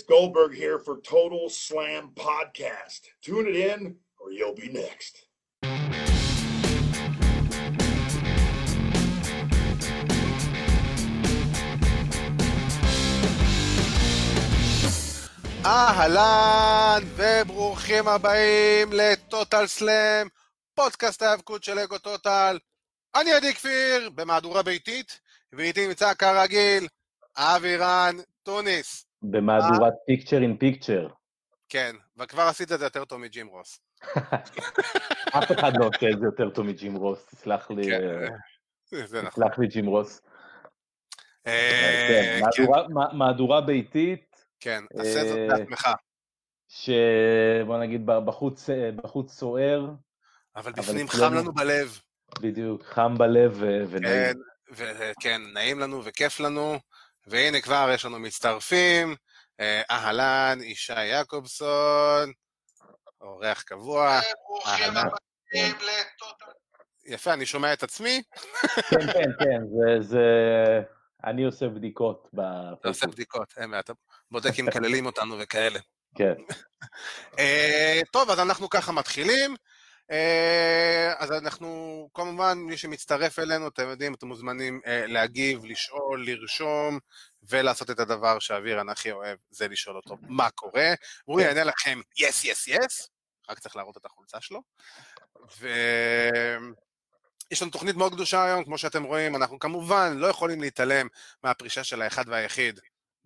it's Goldberg here for Total Slam Podcast. Tune it in or you'll be next. אהלן וברוכים הבאים לטוטל סלאם, פודקאסט ההיאבקות של אגו טוטל. אני עדי כפיר, במהדורה ביתית, ואיתי נמצא כרגיל אבי רן טוניס. במהדורת פיקצ'ר אין פיקצ'ר. כן, וכבר עשית את זה יותר טוב מג'ים רוס. אף אחד לא עושה את זה יותר טוב מג'ים רוס, תסלח לי, כן, אה, נכון. תסלח לי ג'ים רוס. אה, כן, כן, מהדורה- מה- מהדורה ביתית, כן, תעשה זאת אה, בעצמך. שבוא נגיד בחוץ בחוץ סוער, אבל בפנים חם לנו בלב. בדיוק, חם בלב ונעים. כן, נעים לנו וכיף לנו, והנה כבר יש לנו מצטרפים, אה, אהלן, ישי יעקובסון, אורח קבוע, אהלן. יפה, אני שומע את עצמי, כן, כן, כן, זה- זה... אני עושה בדיקות אתה עושה. בדיקות, אין בעיה, אתה בודק אם מקללים אותנו וכאלה. כן, אה, טוב, אז אנחנו ככה מתחילים. אה, אז אנחנו, כמובן, מי שמצטרף אלינו, אתם יודעים, אתם מוזמנים אה, להגיב, לשאול, לרשום, ולעשות את הדבר שאבירן הכי אוהב, זה לשאול אותו מה קורה. הוא יענה לכם יס, יס, יס, רק צריך להראות את החולצה שלו. ויש לנו תוכנית מאוד קדושה היום, כמו שאתם רואים, אנחנו כמובן לא יכולים להתעלם מהפרישה של האחד והיחיד,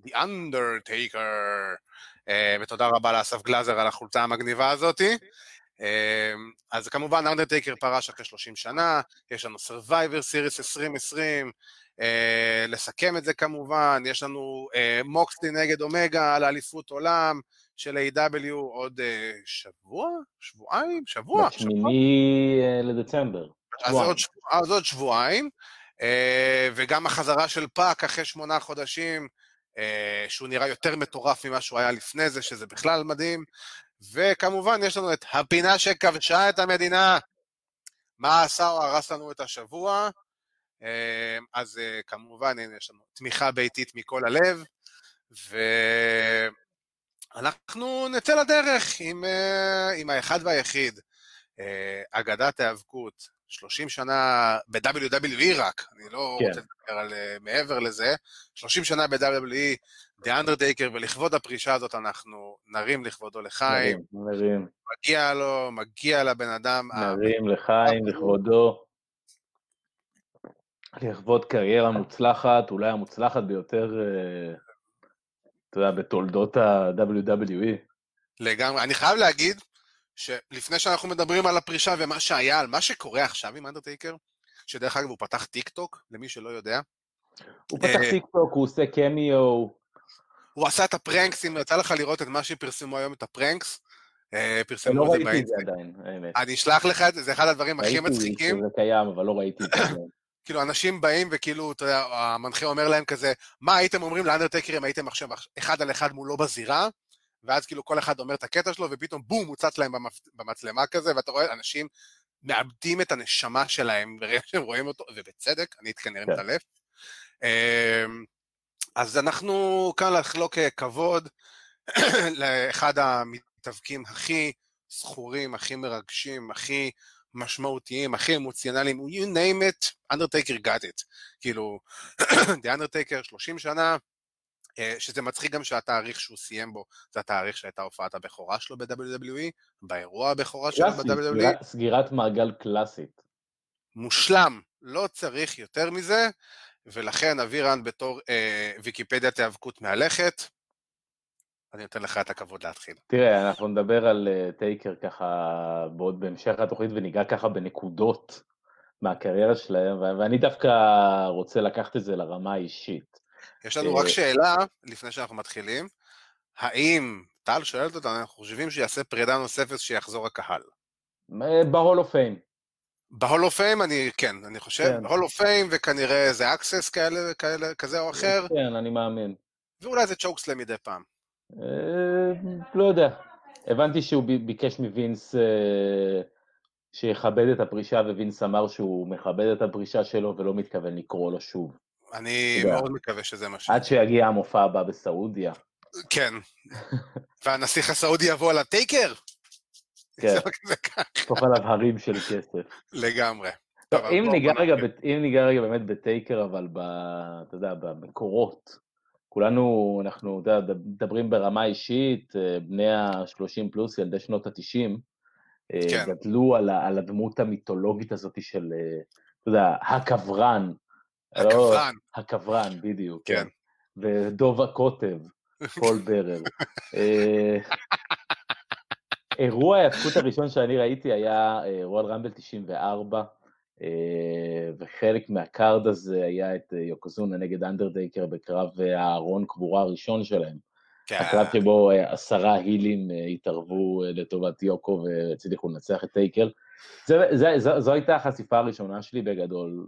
The Undertaker. אה, ותודה רבה לאסף גלאזר על החולצה המגניבה הזאתי. אה, אז כמובן אנדרטייקר פרש אחרי 30 שנה, יש לנו Survivor Series 2020, אה, לסכם את זה כמובן, יש לנו אה, מוקסלי נגד אומגה על אליפות עולם של A.W. עוד אה, שבוע? שבועיים? שבוע? בשמיני לדצמבר. אז. עוד, שבוע, אז עוד שבועיים, וגם החזרה של PAC אחרי שמונה חודשים, שהוא נראה יותר מטורף ממה שהוא היה לפני זה, שזה בכלל מדהים, וכמובן יש לנו את הפינה שכבשה את המדינה, מה עשה או הרס לנו את השבוע, אה, אז אה, כמובן הנה יש לנו תמיכה ביתית מכל הלב, ואנחנו נצא לדרך עם, אה, עם האחד והיחיד. אגדת ההיאבקות, 30 שנה ב-WWE רק, אני לא כן. רוצה לדבר על מעבר לזה, 30 שנה ב-WWE, The Undertaker, ולכבוד הפרישה הזאת אנחנו נרים לכבודו לחיים, נרים, נרים, מגיע לו, מגיע לבן אדם, נרים לחיים, לכבודו. לכבוד קריירה מוצלחת, אולי המוצלחת ביותר, אה, אתה יודע, בתולדות ה-WWE. לגמרי. אני חייב להגיד שלפני שאנחנו מדברים על הפרישה ומה שהיה, על מה שקורה עכשיו עם Undertaker, שדרך אגב הוא פתח טיק טוק, למי שלא יודע, הוא פתח אה, טיק טוק, הוא עושה קמיו, הוא עשה את ה pranks, אם יצא לך לראות את מה שפרסמו היום, את ה pranks, אה, פרסמו לא את זה ראיתי את זה באינסטגרם. עדיין, האמת. אני אשלח לך את זה, זה אחד הדברים הכי ראיתי מצחיקים. שזה קיים, אבל לא ראיתי את זה. כאילו, אנשים באים וכאילו, אתה יודע, המנחה אומר להם כזה, מה הייתם אומרים לאנדרטקר אם הייתם עכשיו אחד על אחד מולו בזירה? ואז כאילו כל אחד אומר את הקטע שלו, ופתאום בום, הוא צץ להם. במצלמה כזה, ואתה רואה אנשים מאבדים את הנשמה שלהם ברגע שהם רואים אותו, ובצדק, אני כנראה כן. אז אנחנו כאן לחלוק אה, כבוד לאחד המתאבקים הכי זכורים, הכי מרגשים, הכי משמעותיים, הכי אמוציונליים, you name it, Undertaker got it. כאילו, The Undertaker 30 שנה, אה, שזה מצחיק גם שהתאריך שהוא סיים בו, זה התאריך שהייתה הופעת הבכורה שלו ב-WWE, באירוע הבכורה שלו ב-WWE, סגירת מעגל קלאסית. מושלם, לא צריך יותר מזה, ולכן אבירן בתור אה, ויקיפדיית היאבקות מהלכת, אני נותן לך את הכבוד להתחיל. תראה, אנחנו נדבר על אה, טייקר ככה בעוד בהמשך התוכנית וניגע ככה בנקודות מהקריירה שלהם, ואני דווקא רוצה לקחת את זה לרמה האישית. יש לנו אה, רק שאלה, לפני שאנחנו מתחילים, האם, טל שואלת אותנו, אנחנו חושבים שיעשה פרידה נוספת שיחזור הקהל. בהול אוף פיים. בהול אוף פיים, אני, כן, אני חושב, כן. ב Hall of Fame, וכנראה איזה Axxess כאלה, כאלה, כזה או אחר, כן, אני מאמין. ואולי איזה chokeslam מדי פעם. אה, לא יודע. הבנתי שהוא ביקש מ Vince אה, שיכבד את הפרישה, ווינס אמר שהוא מכבד את הפרישה שלו ולא מתכוון לקרוא לו שוב. אני. מאוד מקווה שזה מה ש... עד שיגיע המופע הבא בסעודיה. כן. והנסיך הסעודי יבוא על הטייקר? כן, זה לא כזה כך. תוך עליו הרים של כסף. לגמרי. טוב, אם ניגע רגע, אם ניגע רגע באמת בטייקר, אבל ב... אתה יודע, במקורות, כולנו, אנחנו, אתה יודע, מדברים ברמה אישית, אה, בני ה-30 פלוס, ילדי שנות ה-90, כן. גדלו על, על הדמות המיתולוגית הזאת של, אה, אתה יודע, הקברן. לא, הקברן. הקברן, בדיוק. כן. ודוב הקוטב, Paul Bearer. אירוע ההיאבקות הראשון שאני ראיתי היה אה, Royal Rumble 94, אה, וחלק מה card הזה היה את אה, Yokozuna נגד Undertaker בקרב הארון קבורה הראשון שלהם. כן. הקרב שבו עשרה הילים התערבו לטובת יוקו והצליחו לנצח את טייקר. זה, זה, זו, זו הייתה החשיפה הראשונה שלי בגדול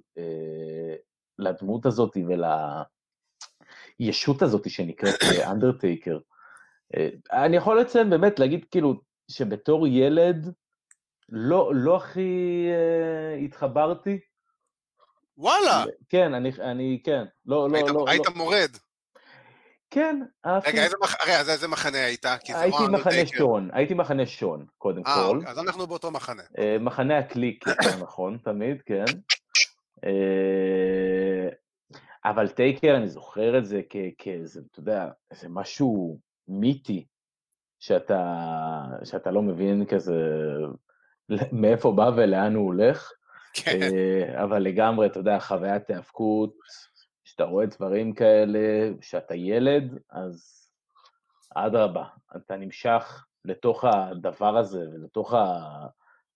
לדמות הזאת ולישות הזאת שנקראת אנדרטייקר. אני יכול לציין באמת, להגיד כאילו, שבתור ילד לא, לא הכי אה, התחברתי. וואלה. כן, אני, אני כן, לא, לא, היית- לא, היית לא, מורד. כן, אהבתי. רגע, איזה מח- רגע, אז איזה מחנה היית? הייתי לא מחנה. שון, הייתי מחנה שון, קודם אה, כל. אוקיי, אז אנחנו באותו מחנה. אה, מחנה הקליק, יותר נכון, תמיד, כן. אה, אבל טייקר, אני זוכר את זה כאיזה, אתה יודע, איזה משהו מיתי, שאתה, שאתה לא מבין כזה מאיפה בא ולאן הוא הולך, כן. אה, אבל לגמרי, אתה יודע, חוויית היאבקות, שאתה רואה דברים כאלה, שאתה ילד, אז אדרבה, אתה נמשך לתוך הדבר הזה ולתוך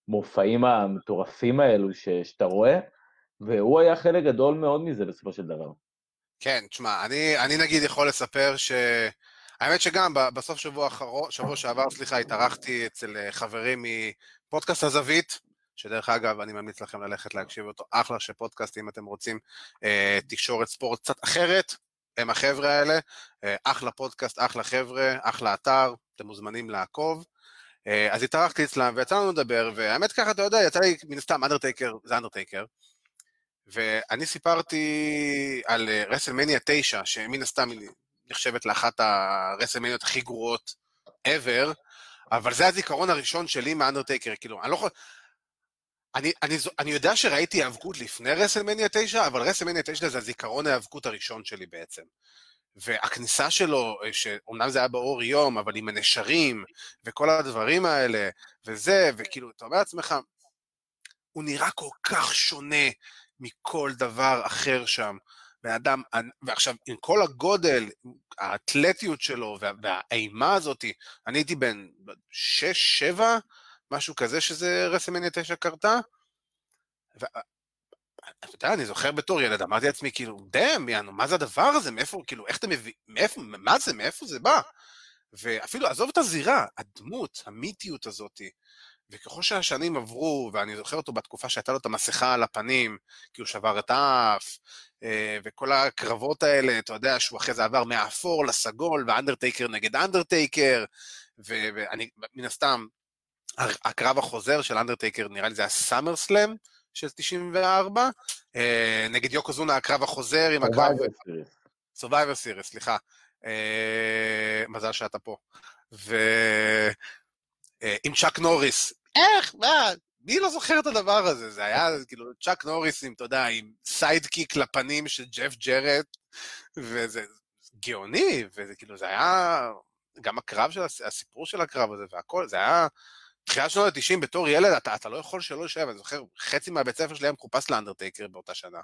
המופעים המטורפים האלו ש, שאתה רואה, והוא היה חלק גדול מאוד מזה בסופו של דבר. כן, תשמע, אני, אני נגיד יכול לספר ש... האמת שגם בסוף שבוע האחרון, שבוע שעבר, סליחה, התארחתי אצל אה, חברים מפודקאסט הזווית, שדרך אגב, אני ממליץ לכם ללכת להקשיב אותו, אחלה של פודקאסט, אם אתם רוצים אה, תקשורת ספורט קצת אחרת, הם החבר'ה האלה, אה, אחלה פודקאסט, אחלה חבר'ה, אחלה אתר, אתם מוזמנים לעקוב. אז התארחתי אצלם ויצא לנו לדבר, והאמת ככה, אתה יודע, יצא לי מן הסתם Undertaker, זה Undertaker, ואני סיפרתי על WrestleMania 9, שמן הסתם נחשבת לאחת הרסלמניות הכי גרועות ever, אבל זה הזיכרון הראשון שלי מה Undertaker, כאילו, אני לא יכול... אני, אני, אני יודע שראיתי היאבקות לפני WrestleMania 9, אבל WrestleMania 9 זה הזיכרון ההיאבקות הראשון שלי בעצם. והכניסה שלו, אה, שאומנם זה היה באור יום, אבל עם הנשרים, וכל הדברים האלה, וזה, וכאילו, אתה אומר לעצמך, הוא נראה כל כך שונה מכל דבר אחר שם. בן אדם, ועכשיו, עם כל הגודל, האתלטיות שלו וה- והאימה הזאת, אני הייתי בן שש, שבע, משהו כזה שזה רסלמניה 9 קרתה. ו- אתה יודע, אני זוכר בתור ילד, אמרתי לעצמי, כאילו, דאם, יאנו, מה זה הדבר הזה? מאיפה, כאילו, איך אתה מביא, מאיפה, מה זה, מאיפה זה בא? ואפילו, עזוב את הזירה, הדמות, המיתיות הזאתי. וככל שהשנים עברו, ואני זוכר אותו בתקופה שהייתה לו את המסכה על הפנים, כי הוא שבר את האף, אה, וכל הקרבות האלה, אתה יודע, שהוא אחרי זה עבר מהאפור לסגול, ואנדרטייקר נגד אנדרטייקר, ואני, מן הסתם, הקרב החוזר של אנדרטייקר, נראה לי זה היה SummerSlam של 94, אה, נגד יוקוזונה הקרב החוזר עם הקרב... Survivor Series, סליחה. אה, מזל שאתה פה. ו... עם צ'אק נוריס. איך? מה? מי לא זוכר את הדבר הזה? זה היה כאילו צ'אק נוריס עם, אתה יודע, עם side kick לפנים של ג'ף ג'רט, וזה גאוני, וזה כאילו, זה היה... גם הקרב של הס- הסיפור של הקרב הזה והכל, זה היה... תחילת שנות ה-90 בתור ילד, אתה, אתה לא יכול שלא לשלם, אני זוכר, חצי מהבית ספר שלי היה מחופש לאנדרטייקר באותה שנה.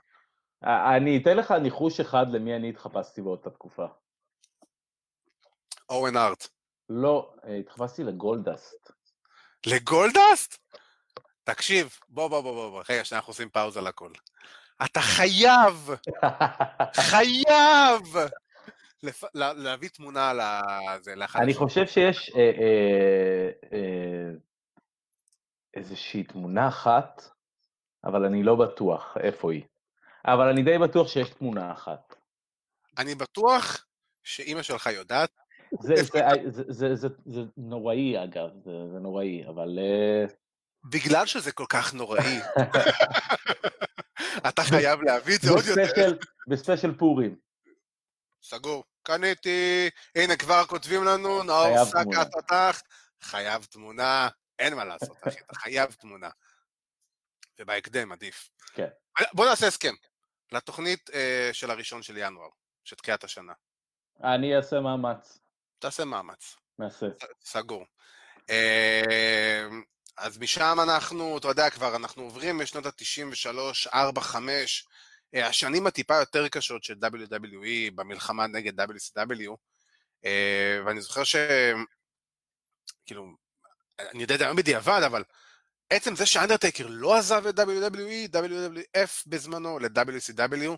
אני אתן לך ניחוש אחד למי אני התחפשתי באותה תקופה. אורן ארט. לא, אה, התחפשתי לגולדסט. לגולדסט? תקשיב, בוא, בוא, בוא, בוא, רגע, שנייה, אנחנו עושים פאוזה לכל. אתה חייב, חייב, לפ... לה- להביא תמונה לזה, לאחד אני. חושב שיש אה, אה, אה, איזושהי תמונה אחת, אבל אני לא בטוח איפה היא. אבל אני די בטוח שיש תמונה אחת. אני בטוח שאימא שלך יודעת, זה, זה, זה, זה, זה, זה נוראי אגב, זה, זה נוראי, אבל אה, בגלל שזה כל כך נוראי, אתה חייב להביא את זה עוד יותר. בספיישל, פורים. סגור. קניתי, הנה כבר כותבים לנו, נאור תמונה. תותח, חייב תמונה, אין מה לעשות, אחי, אתה חייב תמונה. ובהקדם, עדיף. כן. בוא נעשה הסכם. לתוכנית אה, של הראשון של ינואר, של תחילת השנה. אני אעשה מאמץ, תעשה מאמץ. נעשה. סגור. אה, אז משם אנחנו, אתה יודע כבר, אנחנו עוברים משנות ה-93, 4, 5, אה, השנים הטיפה יותר קשות של WWE במלחמה נגד WCW, אה, ואני זוכר ש... כאילו, אני יודע את זה היום בדיעבד, אבל עצם זה שאנדרטייקר לא עזב את WWE, WWF בזמנו, ל-WCW,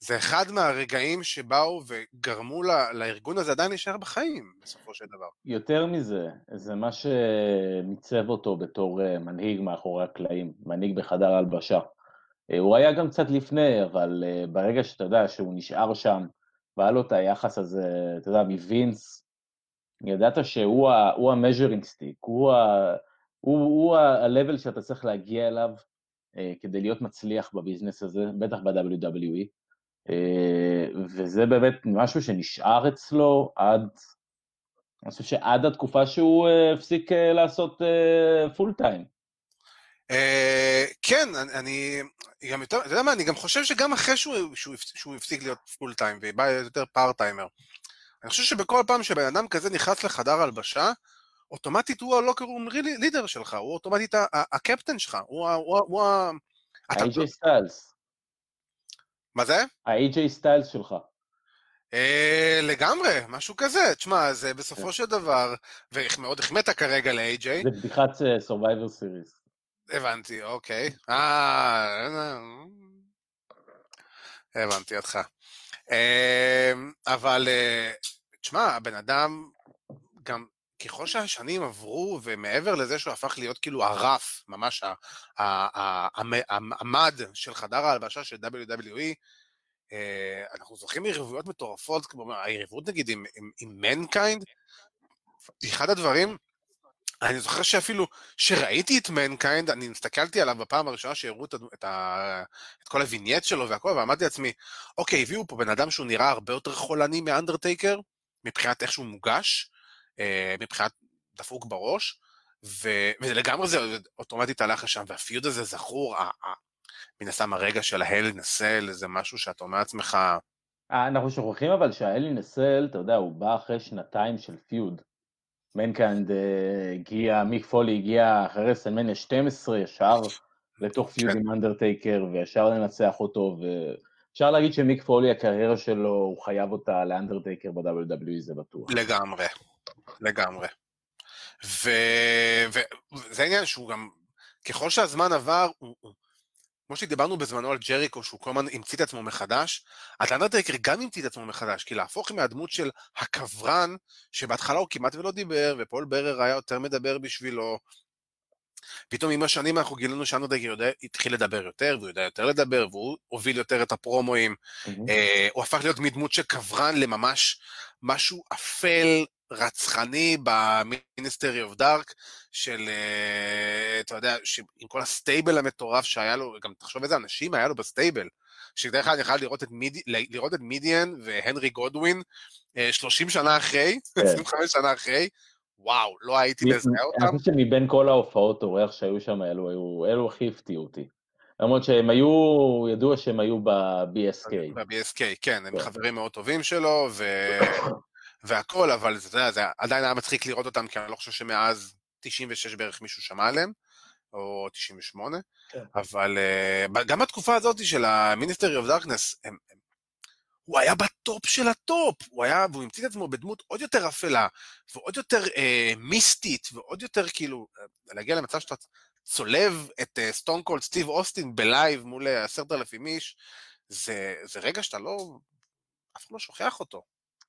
זה אחד מהרגעים שבאו וגרמו ל- לארגון הזה עדיין להישאר בחיים, בסופו של דבר. יותר מזה, זה מה שמיצב אותו בתור אה, מנהיג מאחורי הקלעים, מנהיג בחדר הלבשה. אה, הוא היה גם קצת לפני, אבל אה, ברגע שאתה יודע שהוא נשאר שם, והיה לו את היחס הזה, אתה יודע, מווינס, ידעת שהוא המז'רינג סטיק, הוא ה-level שאתה צריך להגיע אליו כדי להיות מצליח בביזנס הזה, בטח ב-WWE. אה, וזה באמת משהו שנשאר אצלו עד, אני חושב שעד התקופה שהוא אה, הפסיק אה, לעשות full time. כן, אני- אני גם יותר, אתה יודע מה, אני גם חושב שגם אחרי שהוא, שהוא, הפ- שהוא הפסיק להיות full time ובא יותר part timer, אני חושב שבכל פעם שבן אדם כזה נכנס לחדר הלבשה, אוטומטית הוא ה-locker room leader שלך, הוא אוטומטית הקפטן שלך, הוא ה... הוא ה- הוא ה... אתה- מה זה? ה-AJ סטיילס שלך. אה, לגמרי, משהו כזה. תשמע, זה בסופו כן. של דבר, ומאוד החמאת כרגע ל-AJ, זה בדיחת Survivor Series. הבנתי, אוקיי. אה... הבנתי אותך. אה, אבל, אה, תשמע, הבן אדם גם, ככל שהשנים עברו, ומעבר לזה שהוא הפך להיות כאילו הרף, ממש המד של חדר ההלבשה של WWE, אה, אנחנו זוכים מיריבויות מטורפות, כמו היריבות נגיד עם, מנקיינד, אחד הדברים, אני זוכר שאפילו שראיתי את מנקיינד, אני הסתכלתי עליו בפעם הראשונה שהראו את, את, את כל ה-vignette שלו והכל, ואמרתי לעצמי, אוקיי, הביאו פה בן אדם שהוא נראה הרבה יותר חולני מאנדרטייקר, מבחינת איך שהוא מוגש, מבחינת דפוק בראש, ו, ולגמרי זה אוטומטית הלך לשם, וה-feud הזה זכור, מן הסתם הרגע של ה-Hell in a Cell, זה משהו שאתה אומר לעצמך, אה, אנחנו שוכחים אבל שה-Hell in a Cell, אתה יודע, הוא בא אחרי שנתיים של feud. מנקיינד אה, הגיע, מיק פולי הגיע אחרי רסלמניה 12 ישר לתוך feud כן. עם אנדרטייקר וישר לנצח אותו, ואפשר להגיד שמיק פולי הקריירה שלו, הוא חייב אותה לאנדרטייקר ב-WWE, זה בטוח. לגמרי, לגמרי. ו- וזה העניין שהוא גם, ככל שהזמן עבר, הוא, הוא, כמו שדיברנו בזמנו על ג'ריקו, שהוא כל הזמן המציא את עצמו מחדש, אז אנדרטייקר גם המציא את עצמו מחדש, כי להפוך מהדמות של הקברן, שבהתחלה הוא כמעט ולא דיבר, ופול ברר היה יותר מדבר בשבילו, פתאום עם השנים אנחנו גילינו שאנדרטייקר יודע- התחיל לדבר יותר, והוא יודע יותר לדבר, והוא הוביל יותר את הפרומואים, מהמם. אה, הוא הפך להיות מדמות של קברן לממש משהו אפל, רצחני ב-Ministry of Dark, של, אה, אתה יודע, עם כל ה-stable המטורף שהיה לו, גם תחשוב איזה אנשים היה לו ב-stable, שדרך אגב אני יכול לראות את, מידי, לראות את מידיאן והנרי גודווין אה, 30 שנה אחרי, כן. 25 שנה אחרי, וואו, לא הייתי מזהה אותם. אני חושב שמבין כל ההופעות אורח שהיו שם, אלו היו, אלו הכי הפתיעו אותי. למרות שהם היו, ידוע שהם היו ב-BSK. ב-BSK, כן, הם כן. חברים מאוד טובים שלו. והכל, אבל זה, יודע, זה עדיין היה מצחיק לראות אותם, כי אני לא חושב שמאז 96 בערך מישהו שמע עליהם, או 98, כן. אבל אה, גם בתקופה הזאת של ה-Ministry of Darkness, הם, הם, הוא היה ב-top של ה-top, הוא היה, והוא המציא את עצמו בדמות עוד יותר אפלה, ועוד יותר אה, מיסטית, ועוד יותר כאילו, אה, להגיע למצב שאתה צולב את סטון קולד סטיב אוסטין ב-live מול אה, עשרת אלפים איש, זה, זה רגע שאתה לא, אף אחד לא שוכח אותו.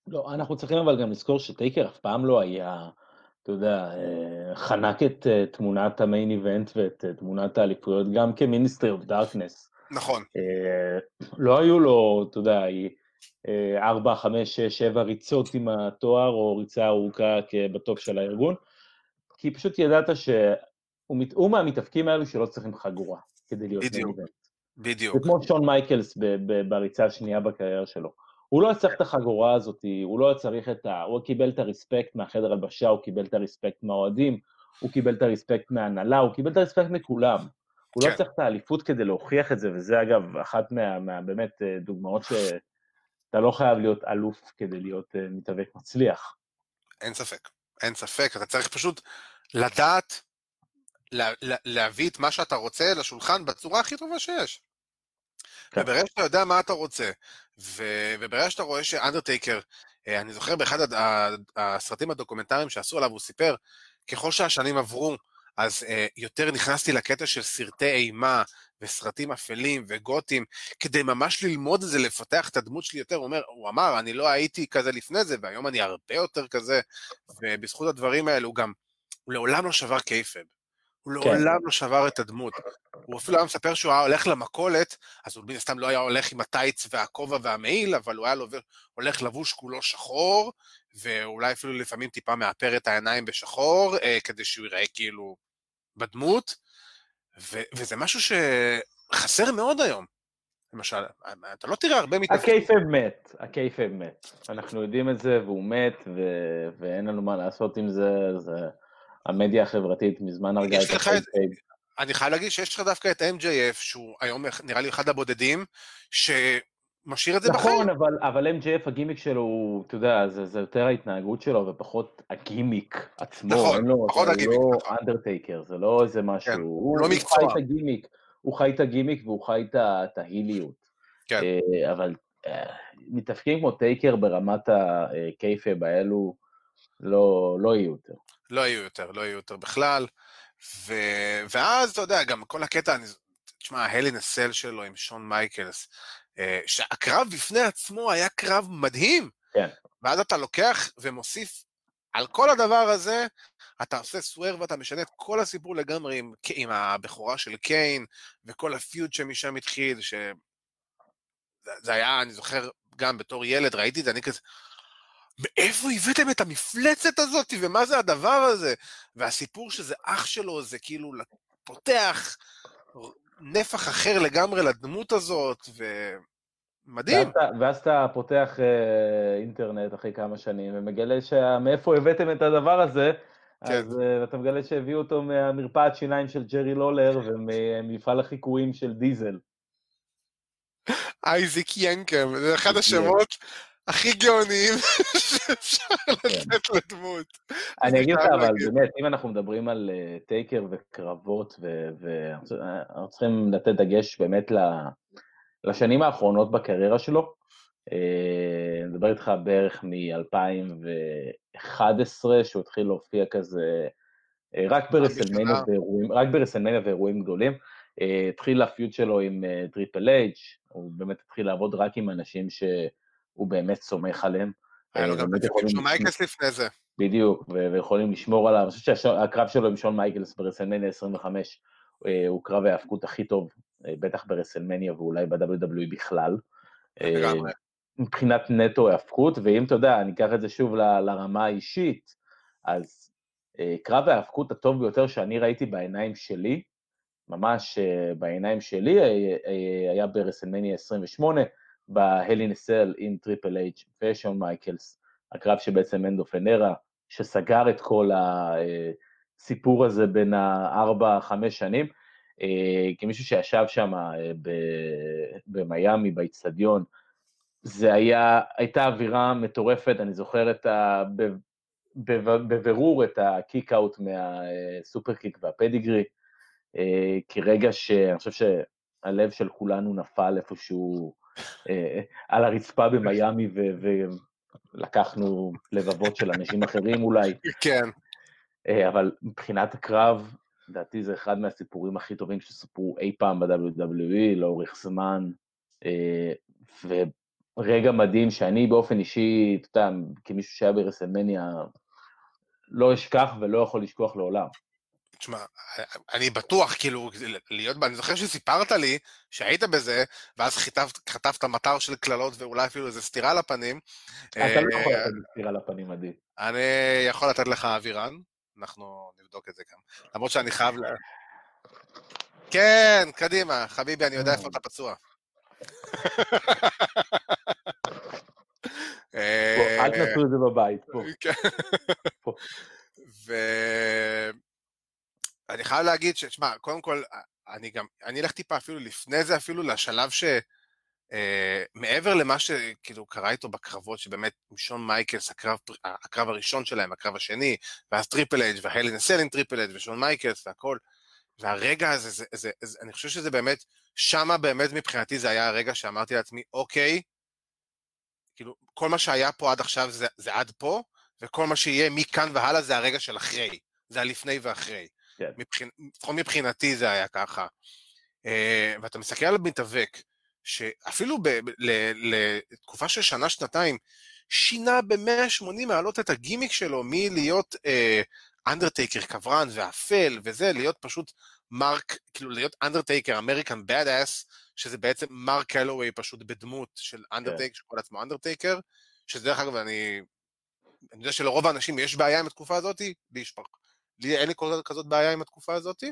לא, אנחנו צריכים אבל גם לזכור שטייקר אף פעם לא היה, אתה יודע, אה, חלק את אה, תמונת ה-main event ואת אה, תמונת האליפויות, גם כ-Ministry of Darkness. נכון, לא היו לו, אתה יודע, אה, ארבע, חמש, שש, שבע ריצות עם התואר, או ריצה ארוכה ב-top של הארגון, כי פשוט ידעת שהוא מת- הוא מהמתאבקים האלו שלא צריכים חגורה כדי להיות. מיין איבנט. בדיוק. זה כמו שון מייקלס בריצה השנייה בקריירה שלו. הוא לא צריך את החגורה הזאת, הוא לא צריך את ה... הוא קיבל את הרספקט מהחדר הלבשה, הוא קיבל את הרספקט מהאוהדים, הוא קיבל את הרספקט מההנהלה, הוא קיבל את הרספקט מכולם. הוא לא כן. צריך את האליפות כדי להוכיח את זה, וזה אגב אחת מה, מה באמת אה, דוגמאות שאתה לא חייב להיות אלוף כדי להיות אה, מתאבק מצליח. אין ספק, אין ספק, אתה צריך פשוט לדעת לה, לה, להביא את מה שאתה רוצה לשולחן בצורה הכי טובה שיש. כן. וברגע שאתה יודע מה אתה רוצה, וברגע שאתה רואה שאנדרטייקר, אה, אני זוכר באחד הסרטים הדוקומנטריים שעשו עליו, הוא סיפר, ככל שהשנים עברו, אז אה, יותר נכנסתי לקטע של סרטי אימה וסרטים אפלים וגותים, כדי ממש ללמוד את זה, לפתח את הדמות שלי יותר. הוא אומר, הוא אמר, אני לא הייתי כזה לפני זה, והיום אני הרבה יותר כזה, ובזכות הדברים האלה הוא גם, הוא לעולם לא שבר קייפב. הוא כן. לעולם לא שבר את הדמות. הוא אפילו היה מספר שהוא היה הולך למכולת, אז הוא מן הסתם לא היה הולך עם הטייץ והכובע והמעיל, אבל הוא היה הולך לבוש כולו שחור, ואולי אפילו לפעמים טיפה מאפר את העיניים בשחור, אה, כדי שהוא ייראה כאילו בדמות, ו- וזה משהו שחסר מאוד היום. למשל, אתה לא תראה הרבה מתאבקים. הקייפב מת, הקייפב מת. אנחנו יודעים את זה, והוא מת, ו- ואין לנו מה לעשות עם זה, זה... המדיה החברתית מזמן הרגה את הקייפב. אני חייב להגיד שיש לך דווקא את MJF, שהוא היום נראה לי אחד הבודדים, שמשאיר את זה בחיים. נכון, אבל, אבל MJF הגימיק שלו הוא, אתה יודע, זה, זה יותר ההתנהגות שלו ופחות הגימיק עצמו. נכון, לו, פחות זה הגימיק, לא נכון. אנדרטייקר, זה לא איזה משהו. כן, הוא, לא הוא מקצוע. חי את הגימיק, הוא חי את הגימיק והוא חי את ההיליות. כן. אה, אבל אה, מתאפקים כמו טייקר ברמת הקייפב האלו, לא, לא יהיו יותר. לא יהיו יותר, לא יהיו יותר בכלל. ו... ואז, אתה יודע, גם כל הקטע, אני... תשמע, ההלין הסל שלו עם שון מייקלס, אה, שהקרב בפני עצמו היה קרב מדהים. כן. ואז אתה לוקח ומוסיף על כל הדבר הזה, אתה עושה סוואר ואתה משנה את כל הסיפור לגמרי עם, עם הבכורה של קיין, וכל הפיוד שמשם התחיל, ש... זה היה, אני זוכר, גם בתור ילד, ראיתי את זה, אני כזה, מאיפה הבאתם את המפלצת הזאת, ומה זה הדבר הזה? והסיפור שזה אח שלו, זה כאילו פותח נפח אחר לגמרי לדמות הזאת, ומדהים. ואז, אתה- פותח אה, אינטרנט אחרי כמה שנים ומגלה שמאיפה הבאתם את הדבר הזה, כן. אז אה, אתה מגלה שהביאו אותו מהמרפאת שיניים של ג'רי לולר וממפעל החיקויים של דיזל. אייזיק ינקם, זה אחד. השמות הכי גאוניים שאפשר לתת לדמות. אני אגיד לך, אבל. באמת, אם אנחנו מדברים על אה, טייקר וקרבות, ואנחנו צריכים לתת דגש באמת לשנים האחרונות בקריירה שלו. אה, אני מדבר איתך בערך מ-2011, שהוא התחיל להופיע כזה, אה, רק ברסלמניה. ואירועים, רק ברסלמניה ואירועים גדולים. אה, התחיל ה-feud שלו עם אה, טריפל אייץ', הוא באמת התחיל לעבוד רק עם אנשים שהוא באמת סומך עליהם. היה לו אה, גם עם לשמור- מייקלס לפני זה. בדיוק, ויכולים לשמור עליו. אני חושב שהקרב שלו עם שון מייקלס ברסלמניה 25 אה, הוא קרב ההאבקות הכי טוב, אה, בטח ברסלמניה ואולי ב-WWE בכלל. לגמרי. מבחינת נטו ההאבקות, ואם אתה יודע, אני אקח את זה שוב ל- לרמה האישית, אז אה, קרב ההאבקות הטוב ביותר שאני ראיתי בעיניים שלי, ממש אה, בעיניים שלי, אה, אה, היה ברסלמניה 28, בהלינסל עם טריפל אייץ' ושון מייקלס, הקרב שבעצם end of an era, שסגר את כל הסיפור הזה בין הארבע, חמש שנים. אה, כמישהו שישב שם אה, במיאמי, באיצטדיון, זה היה, הייתה אווירה מטורפת, אני זוכר את ה... בבירור את הקיק אאוט מהסופר קיק והפדיגרי, אה, כרגע שאני חושב שהלב של כולנו נפל איפשהו אה, על הרצפה במיאמי ולקחנו לבבות של אנשים אחרים אולי, כן. אה, אבל מבחינת הקרב, לדעתי זה אחד מהסיפורים הכי טובים שסופרו אי פעם ב-WWE לאורך זמן, אה, ורגע מדהים שאני באופן אישי, אתה יודע, כמישהו שהיה ברסלמניה, לא אשכח ולא יכול לשכוח לעולם. תשמע, אני בטוח, כאילו, להיות, אני זוכר שסיפרת לי שהיית בזה, ואז חיטפת- חטפת מטר של קללות ואולי אפילו איזה סטירה לפנים. אתה לא יכול אה, לתת סטירה לפנים, עדי. אני יכול לתת לך אווירן, אנחנו נבדוק את זה גם. למרות שאני חייב ל... כן, קדימה, חביבי, אני יודע איפה אתה פצוע. אל תעשו את זה בבית, פה. כן. פה. ואני חייב להגיד שתשמע, קודם כל, אני גם, אני אלך טיפה אפילו לפני זה, אפילו לשלב ש... אה, מעבר למה שכאילו קרה איתו בקרבות, שבאמת שון מייקלס, הקרב, הקרב הראשון שלהם, הקרב השני, ואז טריפל אייץ' וה-Hell in a Cell טריפל אייץ' ושון מייקלס והכל, והרגע הזה, זה, זה, זה, אני חושב שזה באמת, שמה באמת מבחינתי זה היה הרגע שאמרתי לעצמי, אוקיי, כאילו, כל מה שהיה פה עד עכשיו זה, זה עד פה, וכל מה שיהיה מכאן והלאה זה הרגע של אחרי, זה הלפני ואחרי. כן. מבחינ... לפחות מבחינתי זה היה ככה. Uh, ואתה מסתכל על מתאבק, שאפילו ב- ל- לתקופה של שנה-שנתיים, שינה ב-180 מעלות את הגימיק שלו מלהיות אנדרטייקר uh, קברן ואפל וזה, להיות פשוט מרק, כאילו להיות אנדרטייקר, אמריקן בד אס, שזה בעצם מארק קאלאוויי פשוט בדמות של אנדרטייקר, כן. שקורא לעצמו אנדרטייקר, שזה דרך אגב, אני, אני יודע שלרוב האנשים יש בעיה עם התקופה הזאת, לי יש. לי אין לי כל כזאת בעיה עם התקופה הזאת.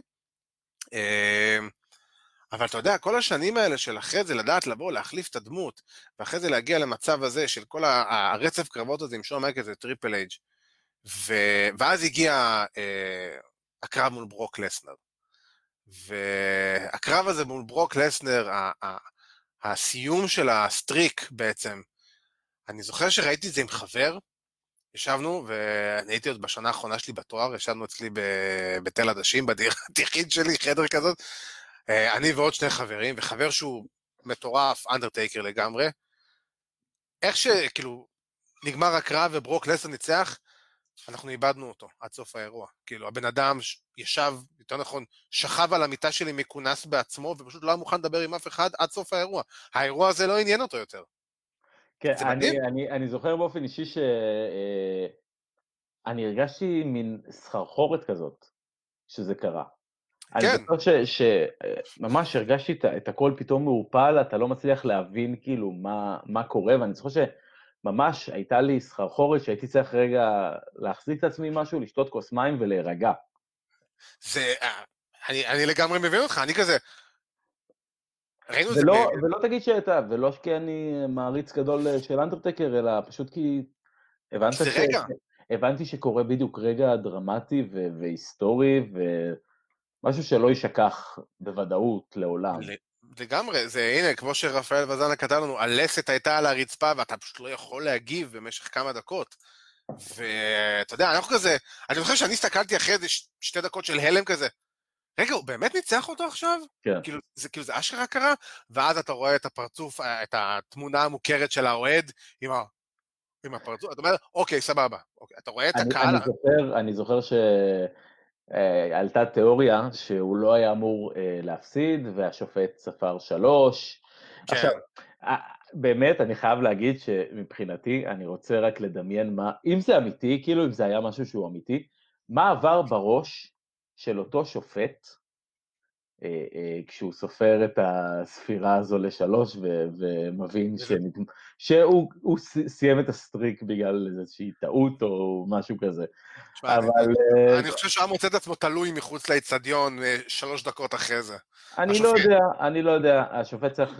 אמ, אבל אתה יודע, כל השנים האלה של אחרי זה לדעת לבוא, להחליף את הדמות, ואחרי זה להגיע למצב הזה של כל הרצף קרבות הזה עם שון מייקלס וטריפל אייץ', ו... ואז הגיע אה, הקרב מול ברוק לסנר. והקרב הזה מול ברוק לסנר, ה... ה... הסיום של ה streak בעצם, אני זוכר שראיתי את זה עם חבר, ישבנו, ואני הייתי עוד בשנה האחרונה שלי בתואר, ישבנו אצלי בתל עדשים, בדירת יחיד שלי, חדר כזאת, אני ועוד שני חברים, וחבר שהוא מטורף, אנדרטייקר לגמרי. איך שכאילו נגמר הקרב וברוק לסנר ניצח, אנחנו איבדנו אותו עד סוף האירוע. כאילו, הבן אדם ישב, יותר נכון, שכב על המיטה שלי מכונס בעצמו, ופשוט לא היה מוכן לדבר עם אף אחד עד סוף האירוע. האירוע הזה לא עניין אותו יותר. כן, אני, אני, אני זוכר באופן אישי שאני הרגשתי מין סחרחורת כזאת, שזה קרה. כן. אני זוכר שממש הרגשתי את, את הכל פתאום מעורפל, אתה לא מצליח להבין כאילו מה, מה קורה, ואני זוכר שממש הייתה לי סחרחורת שהייתי צריך רגע להחזיק את עצמי משהו, לשתות כוס מים ולהירגע. זה, אני, אני לגמרי מבין אותך, אני כזה, ראינו את זה... ולא, ולא תגיד שאתה, ולא כי אני מעריץ גדול של אנדרטקר, אלא פשוט כי הבנת ש... רגע. הבנתי שקורה בדיוק רגע דרמטי ו- והיסטורי, ומשהו שלא יישכח בוודאות לעולם. לגמרי, זה הנה, כמו שרפאל וזנה כתב לנו, הלסת הייתה על הרצפה ואתה פשוט לא יכול להגיב במשך כמה דקות. ואתה יודע, אנחנו כזה, אני זוכר שאני הסתכלתי אחרי איזה שתי דקות של הלם כזה, רגע, הוא באמת ניצח אותו עכשיו? כן. כאילו, זה, כאילו, זה אשכרה קרה? ואז אתה רואה את הפרצוף, את התמונה המוכרת של האוהד עם, ה... עם הפרצוף, אתה אומר, אוקיי, סבבה. אוקיי, אתה רואה את אני, הקהל... אני זוכר, אני זוכר שעלתה אה, תיאוריה שהוא לא היה אמור אה, להפסיד, והשופט ספר שלוש. כן. עכשיו, אה, באמת, אני חייב להגיד שמבחינתי, אני רוצה רק לדמיין מה, אם זה אמיתי, כאילו אם זה היה משהו שהוא אמיתי, מה עבר בראש של אותו שופט, אה, אה, כשהוא סופר את הספירה הזו לשלוש ו- ומבין שנת... שהוא סיים את ה streak בגלל איזושהי טעות או משהו כזה. שמה, אבל... אני, אה, אני חושב שהוא מוצא את עצמו תלוי מחוץ לאצטדיון שלוש דקות אחרי זה. אני השופט. לא יודע, אני לא יודע, השופט צריך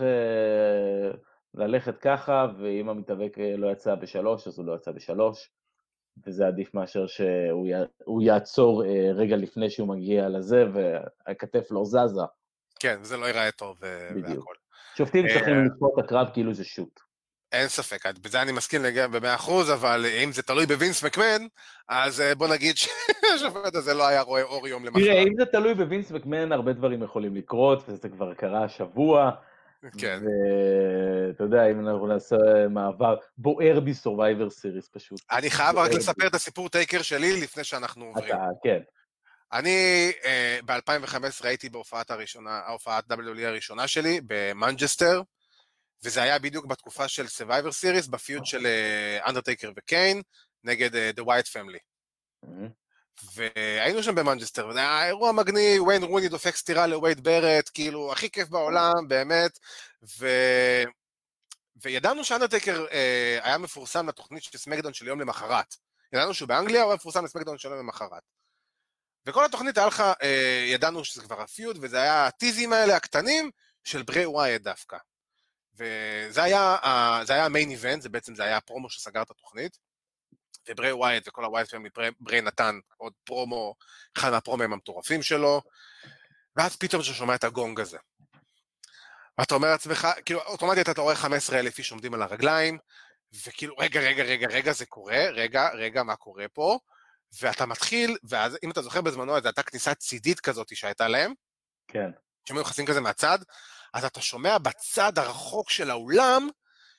ללכת ככה, ואם המתאבק לא יצא בשלוש, אז הוא לא יצא בשלוש. וזה עדיף מאשר שהוא יעצור אה, רגע לפני שהוא מגיע לזה, והכתף לא זזה. כן, זה לא ייראה טוב אה, והכל. שופטים צריכים אה, לצפות את הקרב כאילו זה שוט. אין ספק, בזה אני מסכים לגמרי במאה אחוז, אבל אם זה תלוי בווינס מקמן, אז בוא נגיד שהשופט הזה לא היה רואה אור יום למחרת. תראה, אם זה תלוי בווינס מקמן, הרבה דברים יכולים לקרות, וזה כבר קרה השבוע. כן. ואתה יודע, אם אנחנו נעשה מעבר בוער בי Survivor Series פשוט. אני חייב רק לספר את הסיפור טייקר שלי לפני שאנחנו עוברים. אתה, כן. אני אה, ב-2015 הייתי בהופעת הראשונה, ההופעת WWE הראשונה שלי במנג'סטר, וזה היה בדיוק בתקופה של Survivor Series, ב feud של אנדרטייקר אה, וקיין, נגד The Wyatt Family. והיינו שם במנג'סטר, וזה היה אירוע מגניב, וויין רוני דופק סטירה לווייד ברט, כאילו, הכי כיף בעולם, באמת, ו... וידענו שאנדרטייקר אה, היה מפורסם לתוכנית של SmackDown של יום למחרת. ידענו שהוא באנגליה, הוא היה מפורסם ל SmackDown של יום למחרת. וכל התוכנית היה לך, אה, ידענו שזה כבר ה feud, וזה היה הטיזים האלה הקטנים של ברי ווייט דווקא. וזה אה, היה ה main event, זה בעצם, זה היה הפרומו שסגר את התוכנית. וברי ווייט וכל ה Wyatt Family, ברי נתן עוד פרומו, אחד מהפרומים המטורפים שלו, ואז פתאום אתה שומע את הגונג הזה. ואתה אומר לעצמך, כאילו, אוטומטית אתה רואה 15 אלף איש עומדים על הרגליים, וכאילו, רגע, רגע, רגע, רגע, זה קורה, רגע, רגע, מה קורה פה? ואתה מתחיל, ואז אם אתה זוכר בזמנו, זו הייתה כניסה צידית כזאת שהייתה להם. כן. שהם היו נכנסים כזה מהצד, אז אתה שומע בצד הרחוק של האולם,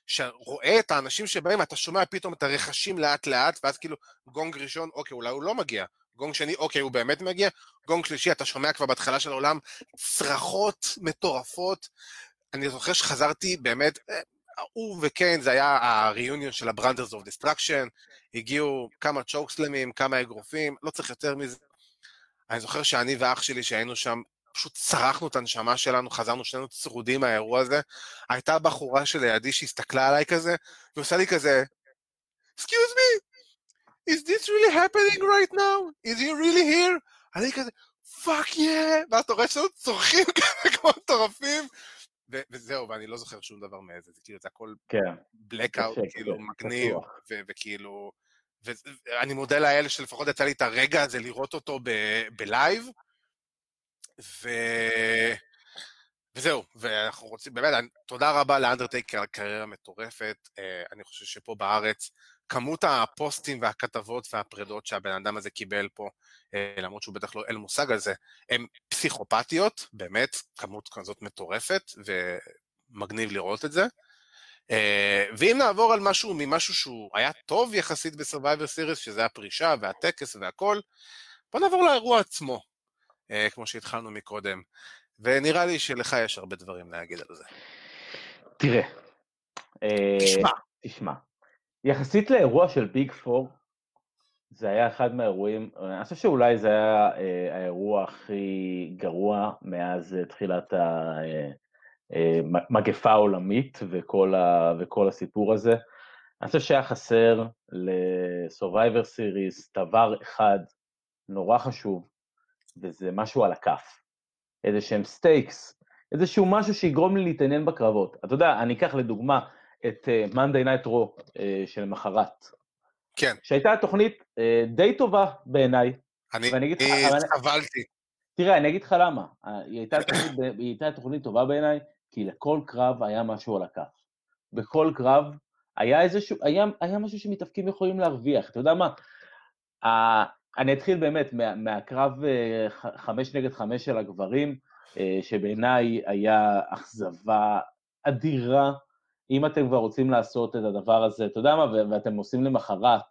שרואה את האנשים שבאים, אתה שומע פתאום את הרכשים לאט לאט, ואז כאילו גונג ראשון, אוקיי, אולי הוא לא מגיע. גונג שני, אוקיי, הוא באמת מגיע. גונג שלישי, אתה שומע כבר בהתחלה של העולם צרחות מטורפות. אני זוכר שחזרתי באמת, אה, הוא וקיין, זה היה ה-reunion של ה-Branders of Destruction, הגיעו כמה צ'וקסלמים, כמה אגרופים, לא צריך יותר מזה. אני זוכר שאני ואח שלי שהיינו שם, פשוט צרחנו את הנשמה שלנו, חזרנו שנינו צרודים מהאירוע הזה. הייתה בחורה שלידי שהסתכלה עליי כזה, ועושה לי כזה, Excuse me, is this really happening right now? Is he really here? אני כזה, fuck yeah! ואז אתה רואה שאנחנו צורחים כזה כמו מטורפים, ו- וזהו, ואני לא זוכר שום דבר מאיזה, זה כאילו, זה הכל כן. קשה, כאילו, קשה, מגניב, וכאילו... ואני מודה לאלה שלפחות יצא לי את הרגע הזה לראות אותו בלייב, ו... וזהו, ואנחנו רוצים, באמת, תודה רבה לאנדרטייקר על קריירה מטורפת. אה, אני חושב שפה בארץ, כמות הפוסטים והכתבות והפרדות שהבן אדם הזה קיבל פה, אה, למרות שהוא בטח לא אין מושג על זה, הן פסיכופתיות, באמת, כמות כזאת מטורפת, ומגניב לראות את זה. אה, ואם נעבור על משהו ממשהו שהוא היה טוב יחסית ב Survivor Series, שזה הפרישה והטקס והכל, בוא נעבור לאירוע עצמו, כמו שהתחלנו מקודם. ונראה לי שלך יש הרבה דברים להגיד על זה. תראה. אה, תשמע. תשמע. יחסית לאירוע של Big Four, זה היה אחד מהאירועים, אני חושב שאולי זה היה אה, האירוע הכי גרוע מאז אה, תחילת המגפה העולמית וכל, ה, וכל הסיפור הזה. אני חושב שהיה חסר ל-Survivor Series דבר אחד נורא חשוב, וזה משהו על הכף. איזה שהם stakes, איזשהו משהו שיגרום לי להתעניין בקרבות. אתה יודע, אני אקח לדוגמה את אה, Monday Night Raw אה, של מחרת, כן, שהייתה תוכנית אה, די טובה בעיניי. אני אני סבלתי. תראה, אני אגיד לך למה. היא הייתה תוכנית, היא הייתה תוכנית טובה בעיניי, כי לכל קרב היה משהו על הכף. בכל קרב היה איזשהו, היה, היה משהו שמתאפקים יכולים להרוויח. אתה יודע מה? אני אתחיל באמת מה, מהקרב ח- חמש נגד חמש של הגברים, uh, שבעיניי היה אכזבה אדירה. אם אתם כבר רוצים לעשות את הדבר הזה, אתה יודע מה, ואתם עושים למחרת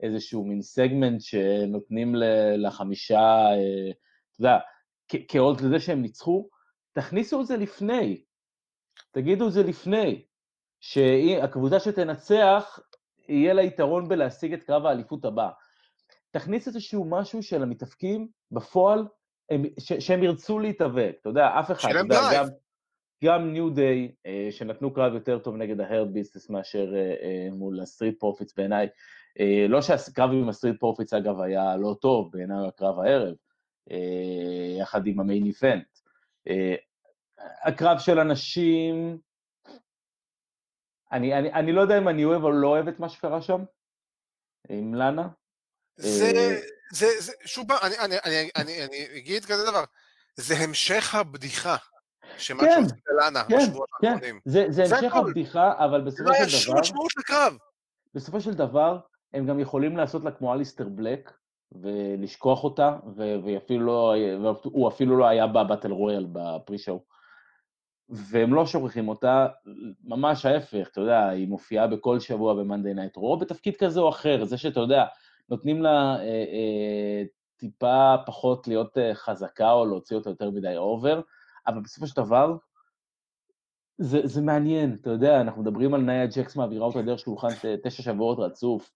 איזשהו מין סגמנט שנותנים לחמישה, אה, אתה יודע, כעוד לזה שהם ניצחו, תכניסו את זה לפני, תגידו את זה לפני, שהקבוצה שתנצח, יהיה לה יתרון בלהשיג את קרב האליפות הבא. תכניס איזשהו משהו של המתאבקים בפועל, הם, ש, שהם ירצו להתאבק, אתה יודע, אף אחד, אתה יודע. גם, גם New Day, אה, שנתנו קרב יותר טוב נגד ה Hurt Business מאשר אה, אה, מול ה Street Profits בעיניי, אה, לא שהקרב עם ה Street Profits אגב היה לא טוב, בעיניי קרב הערב, אה, יחד עם ה main event. אה, הקרב של הנשים, אני, אני, אני לא יודע אם אני אוהב או לא אוהב את מה שקרה שם, עם לאנה. זה, אה, זה, זה, שוב פעם, אני, אני, אני, אני, אני אגיד כזה דבר, זה המשך הבדיחה, שמה כן, שעושים ללאנה כן, בשבועות כן, האחרונים. זה, זה זה המשך הכל. הבדיחה, אבל לא בסופו היה של שום דבר, משמעות לקרב. בסופו של דבר, הם גם יכולים לעשות לה כמו אליסטר בלק, ולשכוח אותה, ו- ואפילו לא, והוא אפילו לא היה ב battle royal ב pre-show. והם לא שוכחים אותה, ממש ההפך, אתה יודע, היא מופיעה בכל שבוע ב Monday Night Raw, בתפקיד כזה או אחר, זה שאתה יודע, נותנים לה אה, אה, טיפה פחות להיות אה, חזקה או להוציא אותה יותר מדי over, אבל בסופו של דבר, זה, זה מעניין, אתה יודע, אנחנו מדברים על נאיה ג'קס מעבירה אותה דרך שולחן תשע שבועות רצוף,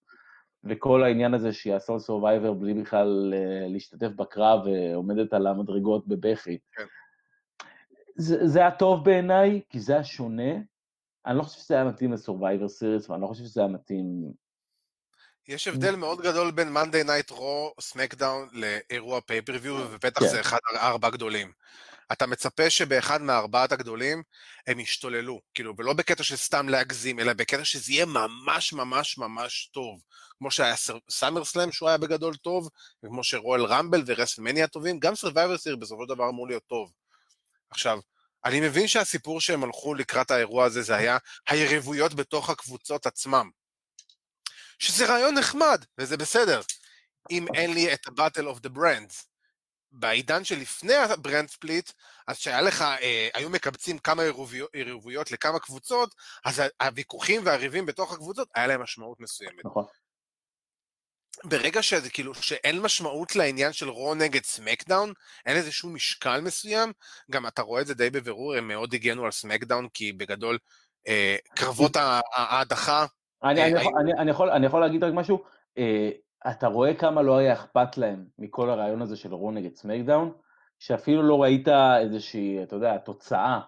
וכל העניין הזה שהיא ה sole survivor בלי בכלל אה, להשתתף בקרב ועומדת על המדרגות בבכי. כן. זה, זה היה טוב בעיניי, כי זה היה שונה. אני לא חושב שזה היה מתאים ל Survivor Series, ואני לא חושב שזה היה מתאים... יש הבדל מאוד גדול בין Monday Night Raw, SmackDown, לאירוע pay-per-view, ובטח כן. זה אחד הארבע הגדולים. אתה מצפה שבאחד מארבעת הגדולים הם ישתוללו, כאילו, ולא בקטע של סתם להגזים, אלא בקטע שזה יהיה ממש ממש ממש טוב. כמו שהיה SummerSlam שהוא היה בגדול טוב, וכמו ש-Royal Rumble ו-WrestleMania טובים, גם Survivor Series בסופו של דבר אמור להיות טוב. עכשיו, אני מבין שהסיפור שהם הלכו לקראת האירוע הזה זה היה היריבויות בתוך הקבוצות עצמם. שזה רעיון נחמד, וזה בסדר. אם אין לי את ה-Battle of the Brands. בעידן שלפני ה-brand split, אז שהיה לך, אה, היו מקבצים כמה יריבויות לכמה קבוצות, אז הוויכוחים והריבים בתוך הקבוצות, היה להם משמעות מסוימת. נכון. ברגע שזה כאילו, שאין משמעות לעניין של רו נגד סמקדאון, אין איזשהו משקל מסוים, גם אתה רואה את זה די בבירור, הם מאוד הגנו על סמקדאון, כי בגדול, אה, קרבות ההדחה... אני, אה, אני, היו... אני, אני, יכול, אני יכול להגיד רק משהו, אה, אתה רואה כמה לא היה אכפת להם מכל הרעיון הזה של רו נגד סמקדאון, שאפילו לא ראית איזושהי, אתה יודע, תוצאה,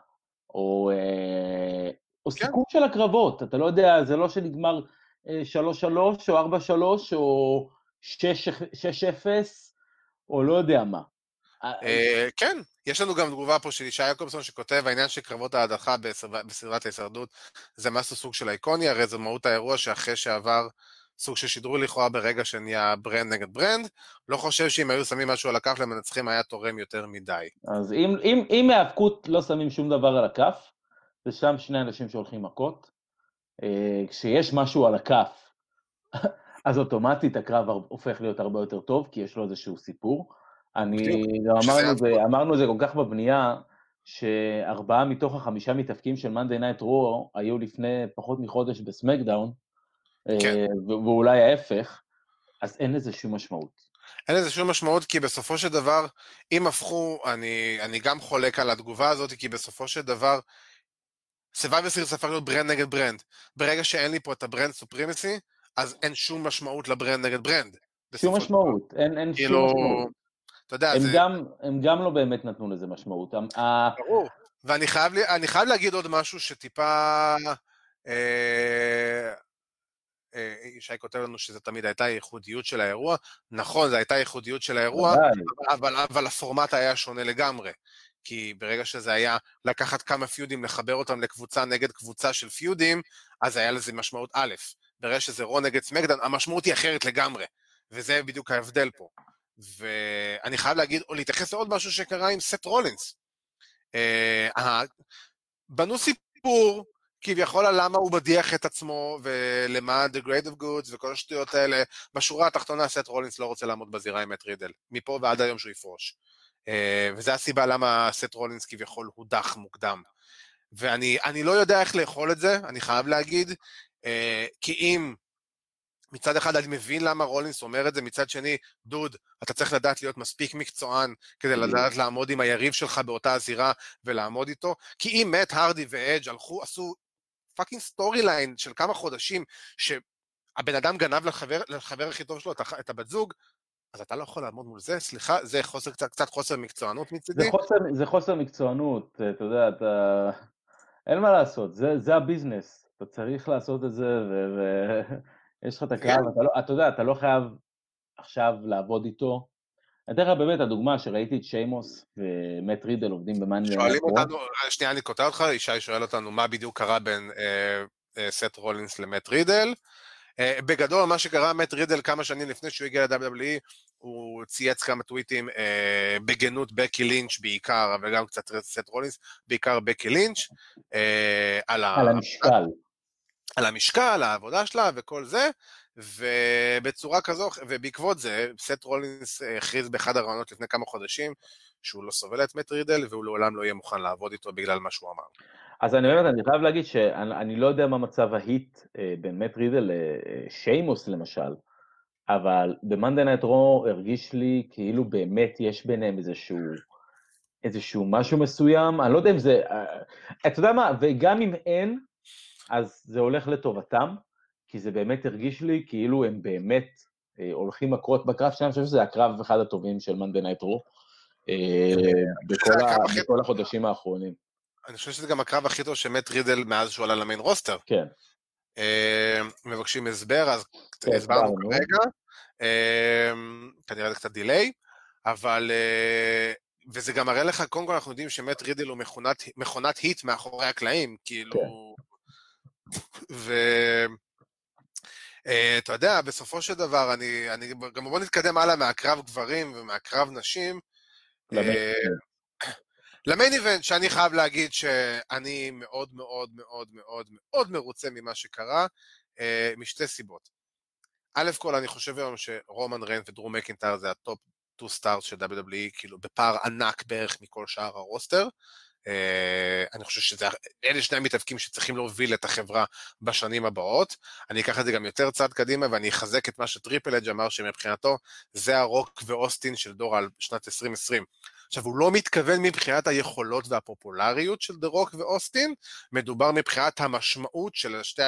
או, אה, או כן. סיכום של הקרבות, אתה לא יודע, זה לא שנגמר 3-3 או 4-3 או 6-0, או לא יודע מה. אה, כן, יש לנו גם תגובה פה של ישי יעקובסון שכותב, העניין של קרבות ההדחה בסדרת ההישרדות זה משהו סוג של אייקוני, הרי זו מהות האירוע שאחרי שעבר סוג של שידור לכאורה ברגע שנהיה brand נגד brand, לא חושב שאם היו שמים משהו על הכף למנצחים היה תורם יותר מדי. אז אם, אם, אם במהאבקות לא שמים שום דבר על הכף, זה שם שני אנשים שהולכים מכות. אה, כשיש משהו על הכף, אז אוטומטית הקרב הופך להיות הרבה יותר טוב, כי יש לו איזשהו סיפור. אני גם אמרנו, זה, אמרנו זה כל כך בבנייה, שארבעה מתוך החמישה מתאבקים של Monday Night Raw היו לפני פחות מחודש בסמקדאון, כן. אה, ואולי ההפך, אז אין לזה שום משמעות. אין לזה שום משמעות, כי בסופו של דבר, אם הפכו, אני, אני גם חולק על התגובה הזאת, כי בסופו של דבר, Survivor Series הפך להיות brand נגד brand. ברגע שאין לי פה את ה-brand supremacy, אז אין שום משמעות ל-brand נגד brand. שום משמעות, אין, אין כאילו, שום משמעות. אתה יודע, הם, זה... גם, הם גם לא באמת נתנו לזה משמעות. ברור, ואני חייב, חייב להגיד עוד משהו שטיפה... אה, אה, ישי כותב לנו שזו תמיד הייתה ייחודיות של האירוע. נכון, זו הייתה ייחודיות של האירוע, אבל, אבל הפורמט היה שונה לגמרי. כי ברגע שזה היה לקחת כמה פיודים, לחבר אותם לקבוצה נגד קבוצה של פיודים, אז היה לזה משמעות א'. ברגע שזה רו נגד סמקדן, המשמעות היא אחרת לגמרי. וזה בדיוק ההבדל פה. ואני חייב להגיד, או להתייחס לעוד משהו שקרה עם סט רולינס. אה, בנו סיפור כביכול על למה הוא מדיח את עצמו, ולמה The Great of Goods וכל השטויות האלה. בשורה התחתונה, סט רולינס לא רוצה לעמוד בזירה עם את רידל, מפה ועד היום שהוא יפרוש. Uh, וזו הסיבה למה סט רולינס כביכול הודח מוקדם. ואני לא יודע איך לאכול את זה, אני חייב להגיד, uh, כי אם מצד אחד אני מבין למה רולינס אומר את זה, מצד שני, דוד, אתה צריך לדעת להיות מספיק מקצוען כדי לדעת לעמוד עם היריב שלך באותה הזירה ולעמוד איתו, כי אם מאט הרדי ואדג' הלכו, עשו fucking storyline של כמה חודשים, שהבן אדם גנב לחבר, לחבר הכי טוב שלו את הבת זוג, אז אתה לא יכול לעמוד מול זה, סליחה, זה חוסר, קצת, קצת חוסר מקצוענות מצידי. זה חוסר, זה חוסר מקצוענות, אתה יודע, אתה... אין מה לעשות, זה, זה הביזנס, אתה צריך לעשות את זה, ויש לך את הקרב, כן. אתה, לא, אתה יודע, אתה לא חייב עכשיו לעבוד איתו, אני אתן לך באמת הדוגמה שראיתי את שיימוס ומט רידל עובדים במאנדיי. שואלים אותנו, שנייה אני קוטע אותך, ישי שואל אותנו מה בדיוק קרה בין אה, אה, סט רולינס למט רידל. אה, בגדול מה שקרה, מט רידל כמה שנים לפני שהוא הגיע ל-WWE, הוא צייץ כמה טוויטים אה, בגנות בקי לינץ' בעיקר, אבל גם קצת סט רולינס, בעיקר בקי לינץ', אה, על, על המשקל. על המשקל, העבודה שלה וכל זה, ובצורה כזו, ובעקבות זה, סט רולינס הכריז באחד הראיונות לפני כמה חודשים, שהוא לא סובל את מט רידל, והוא לעולם לא יהיה מוכן לעבוד איתו בגלל מה שהוא אמר. אז אני באמת, אני חייב להגיד שאני לא יודע מה מצב ה-heat אה, בין מט רידל לשיימוס למשל, אבל ב-Monday Night Raw הרגיש לי כאילו באמת יש ביניהם איזשהו, איזשהו משהו מסוים, אני לא יודע אם זה, אה, אתה יודע מה, וגם אם אין, אז זה הולך לטובתם, כי זה באמת הרגיש לי כאילו הם באמת אה, הולכים מכות בקרב שלהם, אני חושב שזה הקרב אחד הטובים של Monday Night Raw, בכל החודשים האחרונים. אני חושב שזה גם הקרב הכי טוב שמט רידל מאז שהוא עלה ל-main roster. כן. אה, מבקשים הסבר, אז כן, הסברנו כרגע. אה, כנראה זה קצת דיליי, אבל וזה גם מראה לך, קודם כל אנחנו יודעים שמט רידל הוא מכונת, מכונת היט מאחורי הקלעים, כאילו... ו... Uh, אתה יודע, בסופו של דבר, אני, אני גם בוא נתקדם הלאה מהקרב גברים ומהקרב נשים. למיין איבנט, שאני חייב להגיד שאני מאוד מאוד מאוד מאוד מאוד מרוצה ממה שקרה, uh, משתי סיבות. א' כל, אני חושב היום שרומן ריינס ודרו מקינטייר זה ה-top 2 stars של WWE, כאילו בפער ענק בערך מכל שאר ה-roster. Uh, אני חושב שאלה שני המתאבקים שצריכים להוביל את החברה בשנים הבאות. אני אקח את זה גם יותר צעד קדימה ואני אחזק את מה שטריפל אג' אמר שמבחינתו זה הרוק ואוסטין של דור על שנת 2020. עכשיו, הוא לא מתכוון מבחינת היכולות והפופולריות של The Rock ואוסטין, מדובר מבחינת המשמעות של שתי,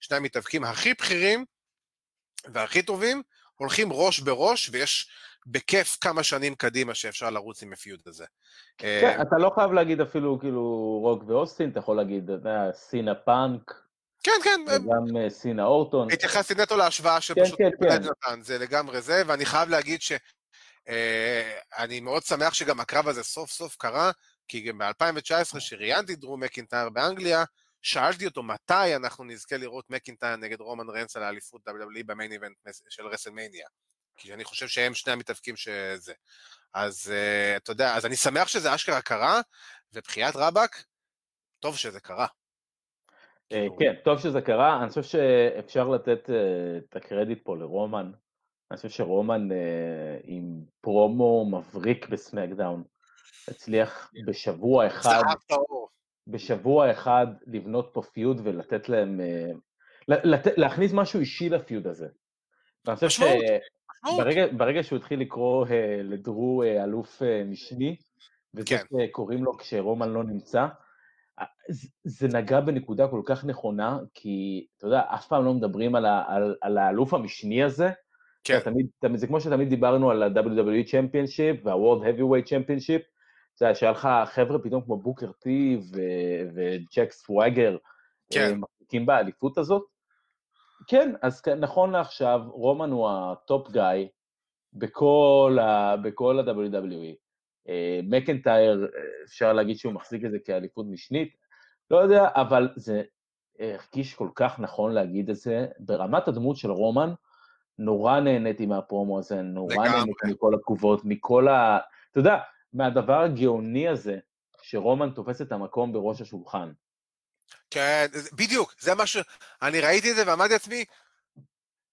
שני המתאבקים הכי בכירים והכי טובים, הולכים ראש בראש, ויש בכיף כמה שנים קדימה שאפשר לרוץ עם הפיוד הזה. כן, אתה לא חייב להגיד אפילו כאילו רוק ואוסטין, אתה יכול להגיד, אתה יודע, סינה פאנק. כן, כן. וגם אה, סינה אורטון. התייחסתי נטו להשוואה שפשוט כן, כן, כן. זה לגמרי זה, ואני חייב להגיד ש... אה, אני מאוד שמח שגם הקרב הזה סוף סוף קרה, כי גם ב-2019, שראיינתי דרו מקינטייר באנגליה, שאלתי אותו מתי אנחנו נזכה לראות מקינטייר נגד רומן ריינס על האליפות WWE ב-main event של WrestleMania. כי אני חושב שהם שני המתאבקים שזה. אז uh, אתה יודע, אז אני שמח שזה אשכרה קרה, ובחיית רבאק, טוב שזה קרה. אה, כן, טוב שזה קרה. אני חושב שאפשר לתת uh, את הקרדיט פה לרומן. אני חושב שרומן עם פרומו מבריק בסמקדאון, הצליח בשבוע אחד, בשבוע אחד לבנות פה פיוד ולתת להם, להכניס משהו אישי לפיוד הזה. חושב שברגע שהוא התחיל לקרוא uh, לדרו uh, אלוף uh, משני, וזה כן. קוראים לו כשרומן לא נמצא, זה נגע בנקודה כל כך נכונה, כי אתה יודע, אף פעם לא מדברים על, ה, על, על האלוף המשני הזה, כן. תמיד, תמיד, זה כמו שתמיד דיברנו על ה-WWE Championship וה-World Heavyweight Championship, זה היה שהיה לך חבר'ה פתאום כמו בוקר טי וג'ק סוואגר, כן. מחזיקים באליפות הזאת. כן, אז נכון לעכשיו, רומן הוא ה-top guy בכל ה-WWE. אה, מקנטייר, אפשר להגיד שהוא מחזיק את זה כאליפות משנית, לא יודע, אבל זה הרגיש כל כך נכון להגיד את זה. ברמת הדמות של רומן, נורא נהניתי מהפרומו הזה, נורא נהניתי מכל התגובות, מכל ה... אתה יודע, מהדבר הגאוני הזה, שרומן תופס את המקום בראש השולחן. כן, בדיוק, זה מה ש... אני ראיתי את זה ואמרתי לעצמי,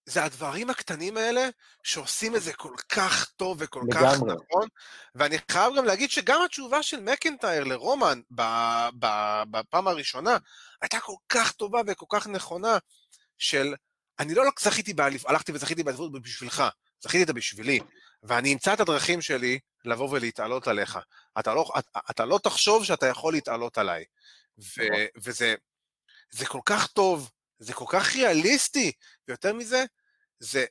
זה הדברים הקטנים האלה שעושים את זה כל כך טוב וכל לגמרי. כך נכון, ואני חייב גם להגיד שגם התשובה של מקנטייר לרומן בפעם הראשונה הייתה כל כך טובה וכל כך נכונה, של אני לא זכיתי באליפות, הלכתי וזכיתי באליפות בשבילך, זכיתי את בשבילי, ואני אמצא את הדרכים שלי לבוא ולהתעלות עליך. אתה לא, אתה, אתה לא תחשוב שאתה יכול להתעלות עליי. ו, נכון. וזה זה כל כך טוב, זה כל כך ריאליסטי, ויותר מזה, זה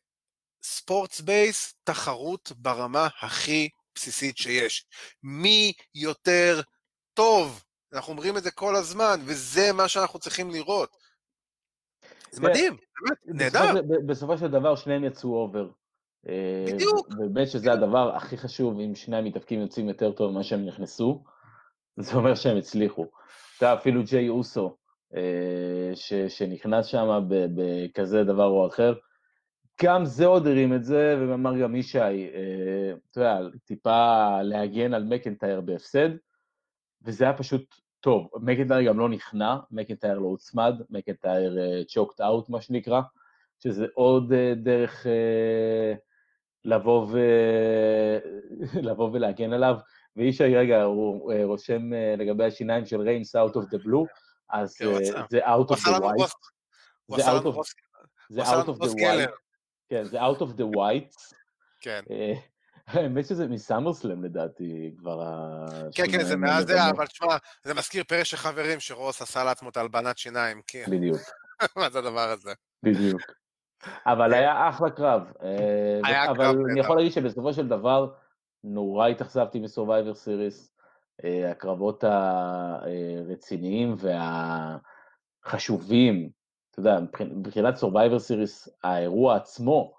ספורטס בייס תחרות ברמה הכי בסיסית שיש. מי יותר טוב? אנחנו אומרים את זה כל הזמן, וזה מה שאנחנו צריכים לראות. זה מדהים, באמת, נהדר. בסופו של דבר שניהם יצאו אובר. אה, בדיוק. ובאמת שזה הדבר הכי חשוב, אם שני המתאבקים יוצאים יותר טוב ממה שהם נכנסו, זה אומר שהם הצליחו. אתה אפילו ג'יי אוסו, אה, שנכנס שם בכזה דבר או אחר, גם זה עוד הרים את זה, ואמר גם ישי, אה, אתה יודע, טיפה להגן על מקנטייר בהפסד, וזה היה פשוט טוב. מקנטייר גם לא נכנע, מקנטייר לא הוצמד, מקנטייר צ'וקט אאוט, מה שנקרא, שזה עוד דרך לבוא, ו... לבוא ולהגן עליו. וישי, רגע, הוא רושם לגבי השיניים של ריינס out of the blue, אז כן, זה out of the white. זה out of זה out of the white. כן, זה out of the white. כן. האמת שזה מסאמרסלם לדעתי כבר ה... כן, כן, זה מאז זה, אבל תשמע, זה מזכיר פרש של חברים שרוס עשה לעצמו את הלבנת שיניים, כן. בדיוק. מה זה הדבר הזה? בדיוק. אבל היה אחלה קרב. אה, היה אבל אני יכול להגיד שבסופו של דבר, נורא התאכזבתי מסורווייבר סיריס. אה, הקרבות הרציניים והחשובים, אתה יודע, מבחינת Survivor Series, האירוע עצמו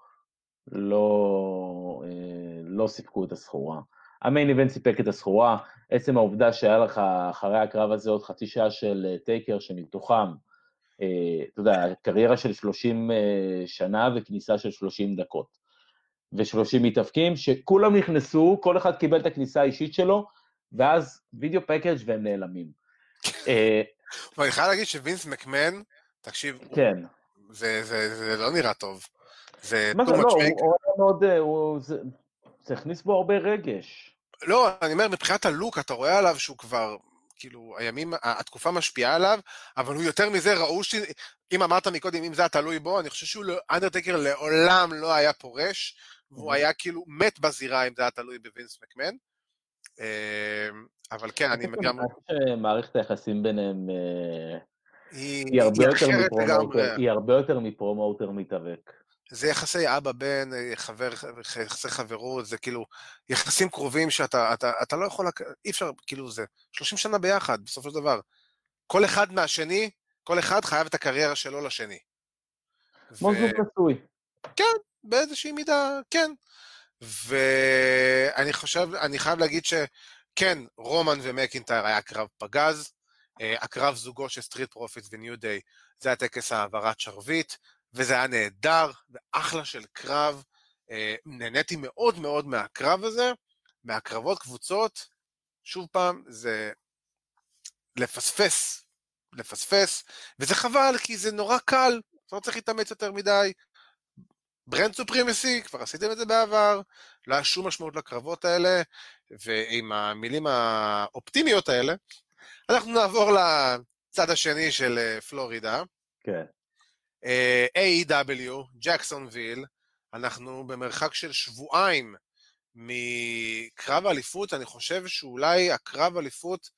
לא, אה, לא סיפקו את הסחורה. ה-main event סיפק את הסחורה, עצם העובדה שהיה לך אחרי הקרב הזה עוד חצי שעה של אה, טייקר, שמתוכם, אה, אתה יודע, קריירה של 30 אה, שנה וכניסה של 30 דקות. ו-30 מתאבקים, שכולם נכנסו, כל אחד קיבל את הכניסה האישית שלו, ואז וידאו פקאג' והם נעלמים. אה, ואני חייב להגיד שווינס מקמן, תקשיב, כן. זה, זה, זה לא נראה טוב. זה too זה, לא, much הוא make. הוא היה מאוד, אה, הוא- זה הכניס בו הרבה רגש. לא, אני אומר, מבחינת הלוק, אתה רואה עליו שהוא כבר, כאילו, הימים, התקופה משפיעה עליו, אבל הוא יותר מזה ראו ש... אם אמרת מקודם, אם זה היה תלוי בו, אני חושב שהוא, לא- אנדרטקר לעולם לא היה פורש, והוא. היה כאילו מת בזירה אם זה היה תלוי בווינס מקמן. אה, אבל כן, אני חושב שמערכת היחסים ביניהם אה, היא הרבה יותר מפרומוטר, לגמרי. היא הרבה יותר מפרומוטר מתאבק. זה יחסי אבא-בן, חבר, יחסי חברות, זה כאילו יחסים קרובים שאתה אתה, אתה לא יכול, אי אפשר, כאילו זה 30 שנה ביחד, בסופו של דבר. כל אחד מהשני, כל אחד חייב את הקריירה שלו לשני. כמו זוג נשוי. באיזושהי מידה, כן. ואני חושב, אני חייב להגיד שכן, רומן ומקינטייר היה קרב פגז, אה, הקרב זוגו של Street Profits ו New Day, זה היה טקס העברת שרביט, וזה היה נהדר, ואחלה של קרב. אה, נהניתי מאוד מאוד מהקרב הזה, מהקרבות קבוצות, שוב פעם, זה לפספס, לפספס, וזה חבל, כי זה נורא קל, אתה לא צריך להתאמץ יותר מדי. brand supremacy, כבר עשיתם את זה בעבר, לא היה שום משמעות לקרבות האלה, ועם המילים האופטימיות האלה, אנחנו נעבור לצד השני של אה, פלורידה. כן. אה, AEW, ג'קסונוויל, אנחנו במרחק של שבועיים מקרב האליפות, אני חושב שאולי הקרב אליפות,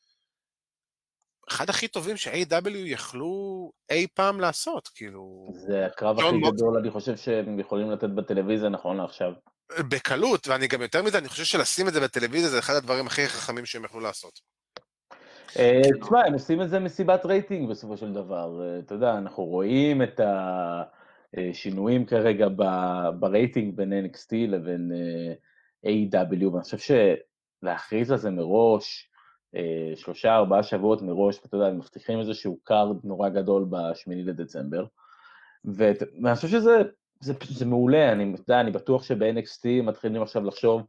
אחד הכי טובים ש-AW יכלו אי פעם לעשות, כאילו, זה הקרב הכי מוקס- גדול, אני חושב שהם יכולים לתת בטלוויזיה נכון לעכשיו. בקלות, ואני גם יותר מזה, אני חושב שלשים את זה בטלוויזיה זה אחד הדברים הכי חכמים שהם יכלו לעשות. אה, תשמע, הם עושים את זה מסיבת רייטינג בסופו של דבר. אה, אתה יודע, אנחנו רואים את השינויים כרגע ברייטינג בין NXT לבין אה, AEW ואני חושב שלהכריז על זה מראש, שלושה, ארבעה שבועות מראש, ואתה יודע, הם מבטיחים איזשהו card נורא גדול בשמיני לדצמבר. ואני חושב שזה זה, זה מעולה, אני, יודע, אני בטוח שב-NXT מתחילים עכשיו לחשוב,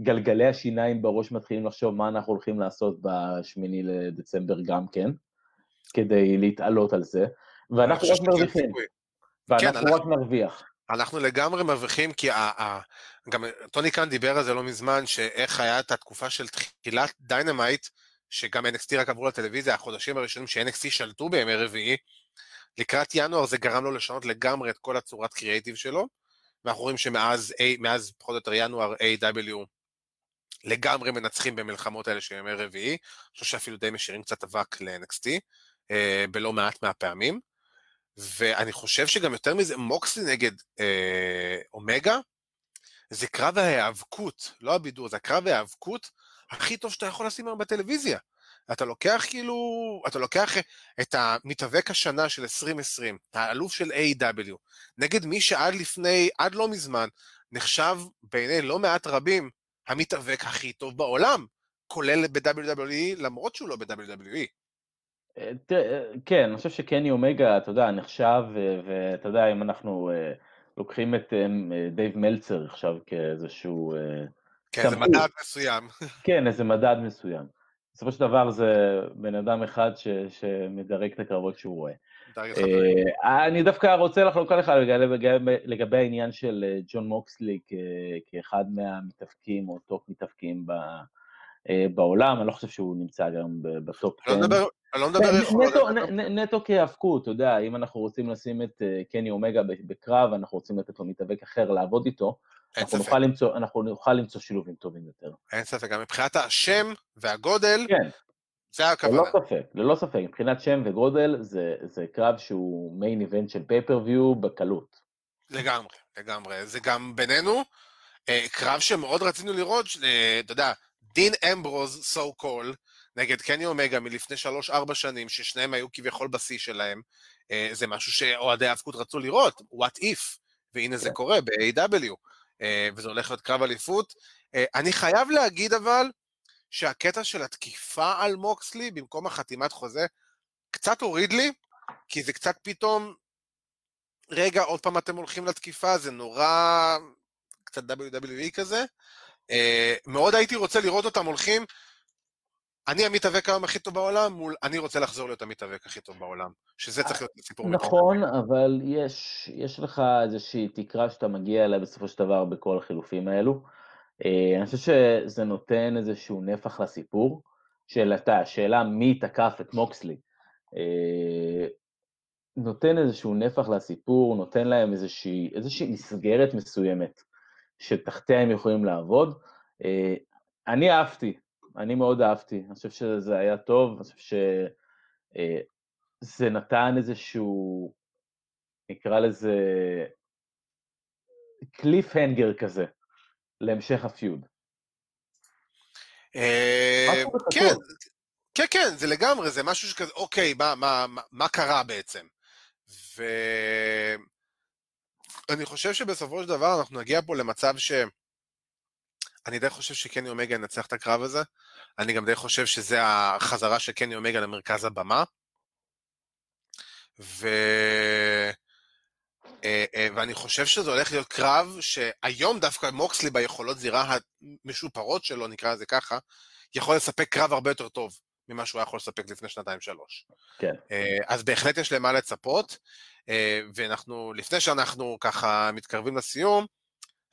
גלגלי השיניים בראש מתחילים לחשוב מה אנחנו הולכים לעשות בשמיני לדצמבר גם כן, כדי להתעלות על זה, ואנחנו רק מרוויחים. ואנחנו אנחנו- רק נרוויח. אנחנו לגמרי מרוויחים, כי ה- ה- גם טוני קאן דיבר על זה לא מזמן, שאיך היה את התקופה של תחילת Dynamite, שגם NXT רק עברו לטלוויזיה, החודשים הראשונים ש-NXT שלטו בימי רביעי, לקראת ינואר זה גרם לו לשנות לגמרי את כל הצורת קריאייטיב שלו, ואנחנו רואים שמאז מאז פחות או יותר ינואר AEW לגמרי מנצחים במלחמות האלה של ימי רביעי, אני חושב שאפילו די משאירים קצת אבק ל-NXT, אה, בלא מעט מהפעמים. ואני חושב שגם יותר מזה, מוקסלי נגד אה, אומגה, זה קרב ההיאבקות, לא הבידור, זה הקרב ההיאבקות הכי טוב שאתה יכול לשים היום בטלוויזיה. אתה לוקח כאילו, אתה לוקח את המתאבק השנה של 2020, האלוף של A.W, נגד מי שעד לפני, עד לא מזמן, נחשב בעיני לא מעט רבים המתאבק הכי טוב בעולם, כולל ב-WWE, למרות שהוא לא ב-WWE. אה, תראה, כן, אני חושב שקני אומגה, אתה יודע, נחשב, ו- ואתה יודע, אם אנחנו אה, לוקחים את אה, דייב מלצר עכשיו כאיזשהו, אה, כן, זה סמכות. מדד מסוים. כן, איזה מדד מסוים. בסופו של דבר זה בן אדם אחד ש, שמדרג את הקרבות שהוא רואה. אה, אני דווקא רוצה לחלוק עליך לגבי, לגבי, העניין של אה, ג'ון מוקסלי כ, כאחד מהמתאבקים או top מתאבקים ב, אה, בעולם, אני לא חושב שהוא נמצא גם ב top לא 10. נדבר, אני לא מדבר נ- יכול... נטו- כהאבקות, אתה יודע, אם אנחנו רוצים לשים את קני אומגה בקרב, אנחנו רוצים לתת לו מתאבק אחר לעבוד איתו, אנחנו נוכל למצוא- אנחנו נוכל למצוא שילובים טובים יותר. אין ספק, גם מבחינת השם והגודל, כן, זה ללא הכוונה. ספק, ללא ספק, מבחינת שם וגודל, זה, זה קרב שהוא main event של pay-per-view בקלות. לגמרי, לגמרי. זה גם בינינו, אה, קרב שמאוד רצינו לראות, אה, אתה יודע, דין אמברוז, so called, נגד קני אומגה מלפני שלוש-ארבע שנים, ששניהם היו כביכול בשיא שלהם, אה, זה משהו שאוהדי האבקות רצו לראות, what if, והנה זה כן. קורה ב-AW, וזה הולך להיות קרב אליפות. אה, אני חייב להגיד אבל, שהקטע של התקיפה על מוקסלי במקום החתימת חוזה, קצת הוריד לי, כי זה קצת פתאום, רגע, עוד פעם אתם הולכים לתקיפה, זה נורא, קצת WWE כזה. אה, מאוד הייתי רוצה לראות אותם הולכים, אני המתאבק היום הכי טוב בעולם, מול אני רוצה לחזור להיות המתאבק הכי טוב בעולם, שזה צריך להיות סיפור. נכון, אבל יש, יש לך איזושהי תקרה שאתה מגיע אליה בסופו של דבר בכל החילופים האלו. אה, אני חושב שזה נותן איזשהו נפח לסיפור, שאלתה, השאלה מי תקף את מוקסלי. אה, נותן איזשהו נפח לסיפור, נותן להם איזושהי, איזושהי מסגרת מסוימת שתחתיה הם יכולים לעבוד. אה, אני אהבתי, אני מאוד אהבתי, אני חושב שזה היה טוב, אני חושב שזה נתן איזשהו, נקרא לזה, קליף הנגר כזה, להמשך הפיוד. כן, כן, כן, זה לגמרי, זה משהו שכזה, אוקיי, מה, מה, מה, מה קרה בעצם? ואני חושב שבסופו של דבר אנחנו נגיע פה למצב ש... אני די חושב שקני אומגה ינצח את הקרב הזה. אני גם די חושב שזה החזרה של קני אומגה למרכז הבמה. ו... אה, אה, ואני חושב שזה הולך להיות קרב שהיום דווקא מוקסלי ביכולות זירה המשופרות שלו, נקרא לזה ככה, יכול לספק קרב הרבה יותר טוב ממה שהוא היה יכול לספק לפני שנתיים-שלוש. כן. אה, אז בהחלט יש למה לצפות, ואנחנו, לפני שאנחנו ככה מתקרבים לסיום,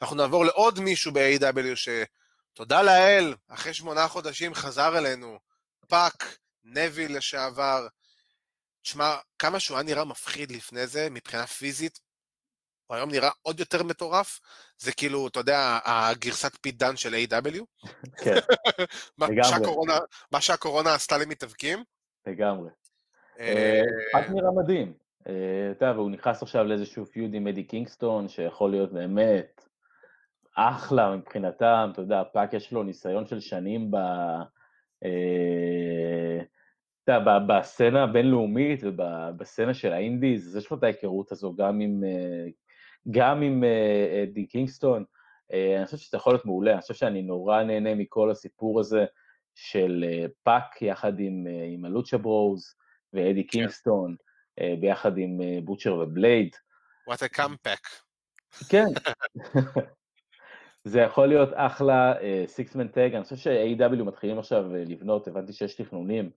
אנחנו נעבור לעוד מישהו ב-AEW שתודה לאל, אחרי שמונה חודשים חזר אלינו, פאק, נוויל לשעבר. תשמע, כמה שהוא היה נראה מפחיד לפני זה, מבחינה פיזית, הוא היום נראה עוד יותר מטורף, זה כאילו, אתה יודע, הגרסת פיט דאן של AEW כן, לגמרי. מה שהקורונה עשתה למתאבקים. לגמרי. אה, פאק נראה מדהים. אה, אתה יודע, והוא נכנס עכשיו לאיזשהו feud עם אדי קינגסטון, שיכול להיות באמת אחלה מבחינתם, אתה יודע, פאק יש לו ניסיון של שנים ב... אה, אתה יודע, בסצנה הבינלאומית ובסצנה של ה indies, אז יש לו את ההיכרות הזו גם עם, אה, גם עם אה, אדי קינגסטון. אני חושב שזה יכול להיות מעולה, אני חושב שאני נורא נהנה מכל הסיפור הזה של פאק יחד עם, עם ה Lucha Bros ואדי כן. קינגסטון, ביחד עם Butcher ו Blade. What a comeback. כן. זה יכול להיות אחלה six-man uh, tag, אני חושב ש-AEW מתחילים עכשיו uh, לבנות, הבנתי שיש תכנונים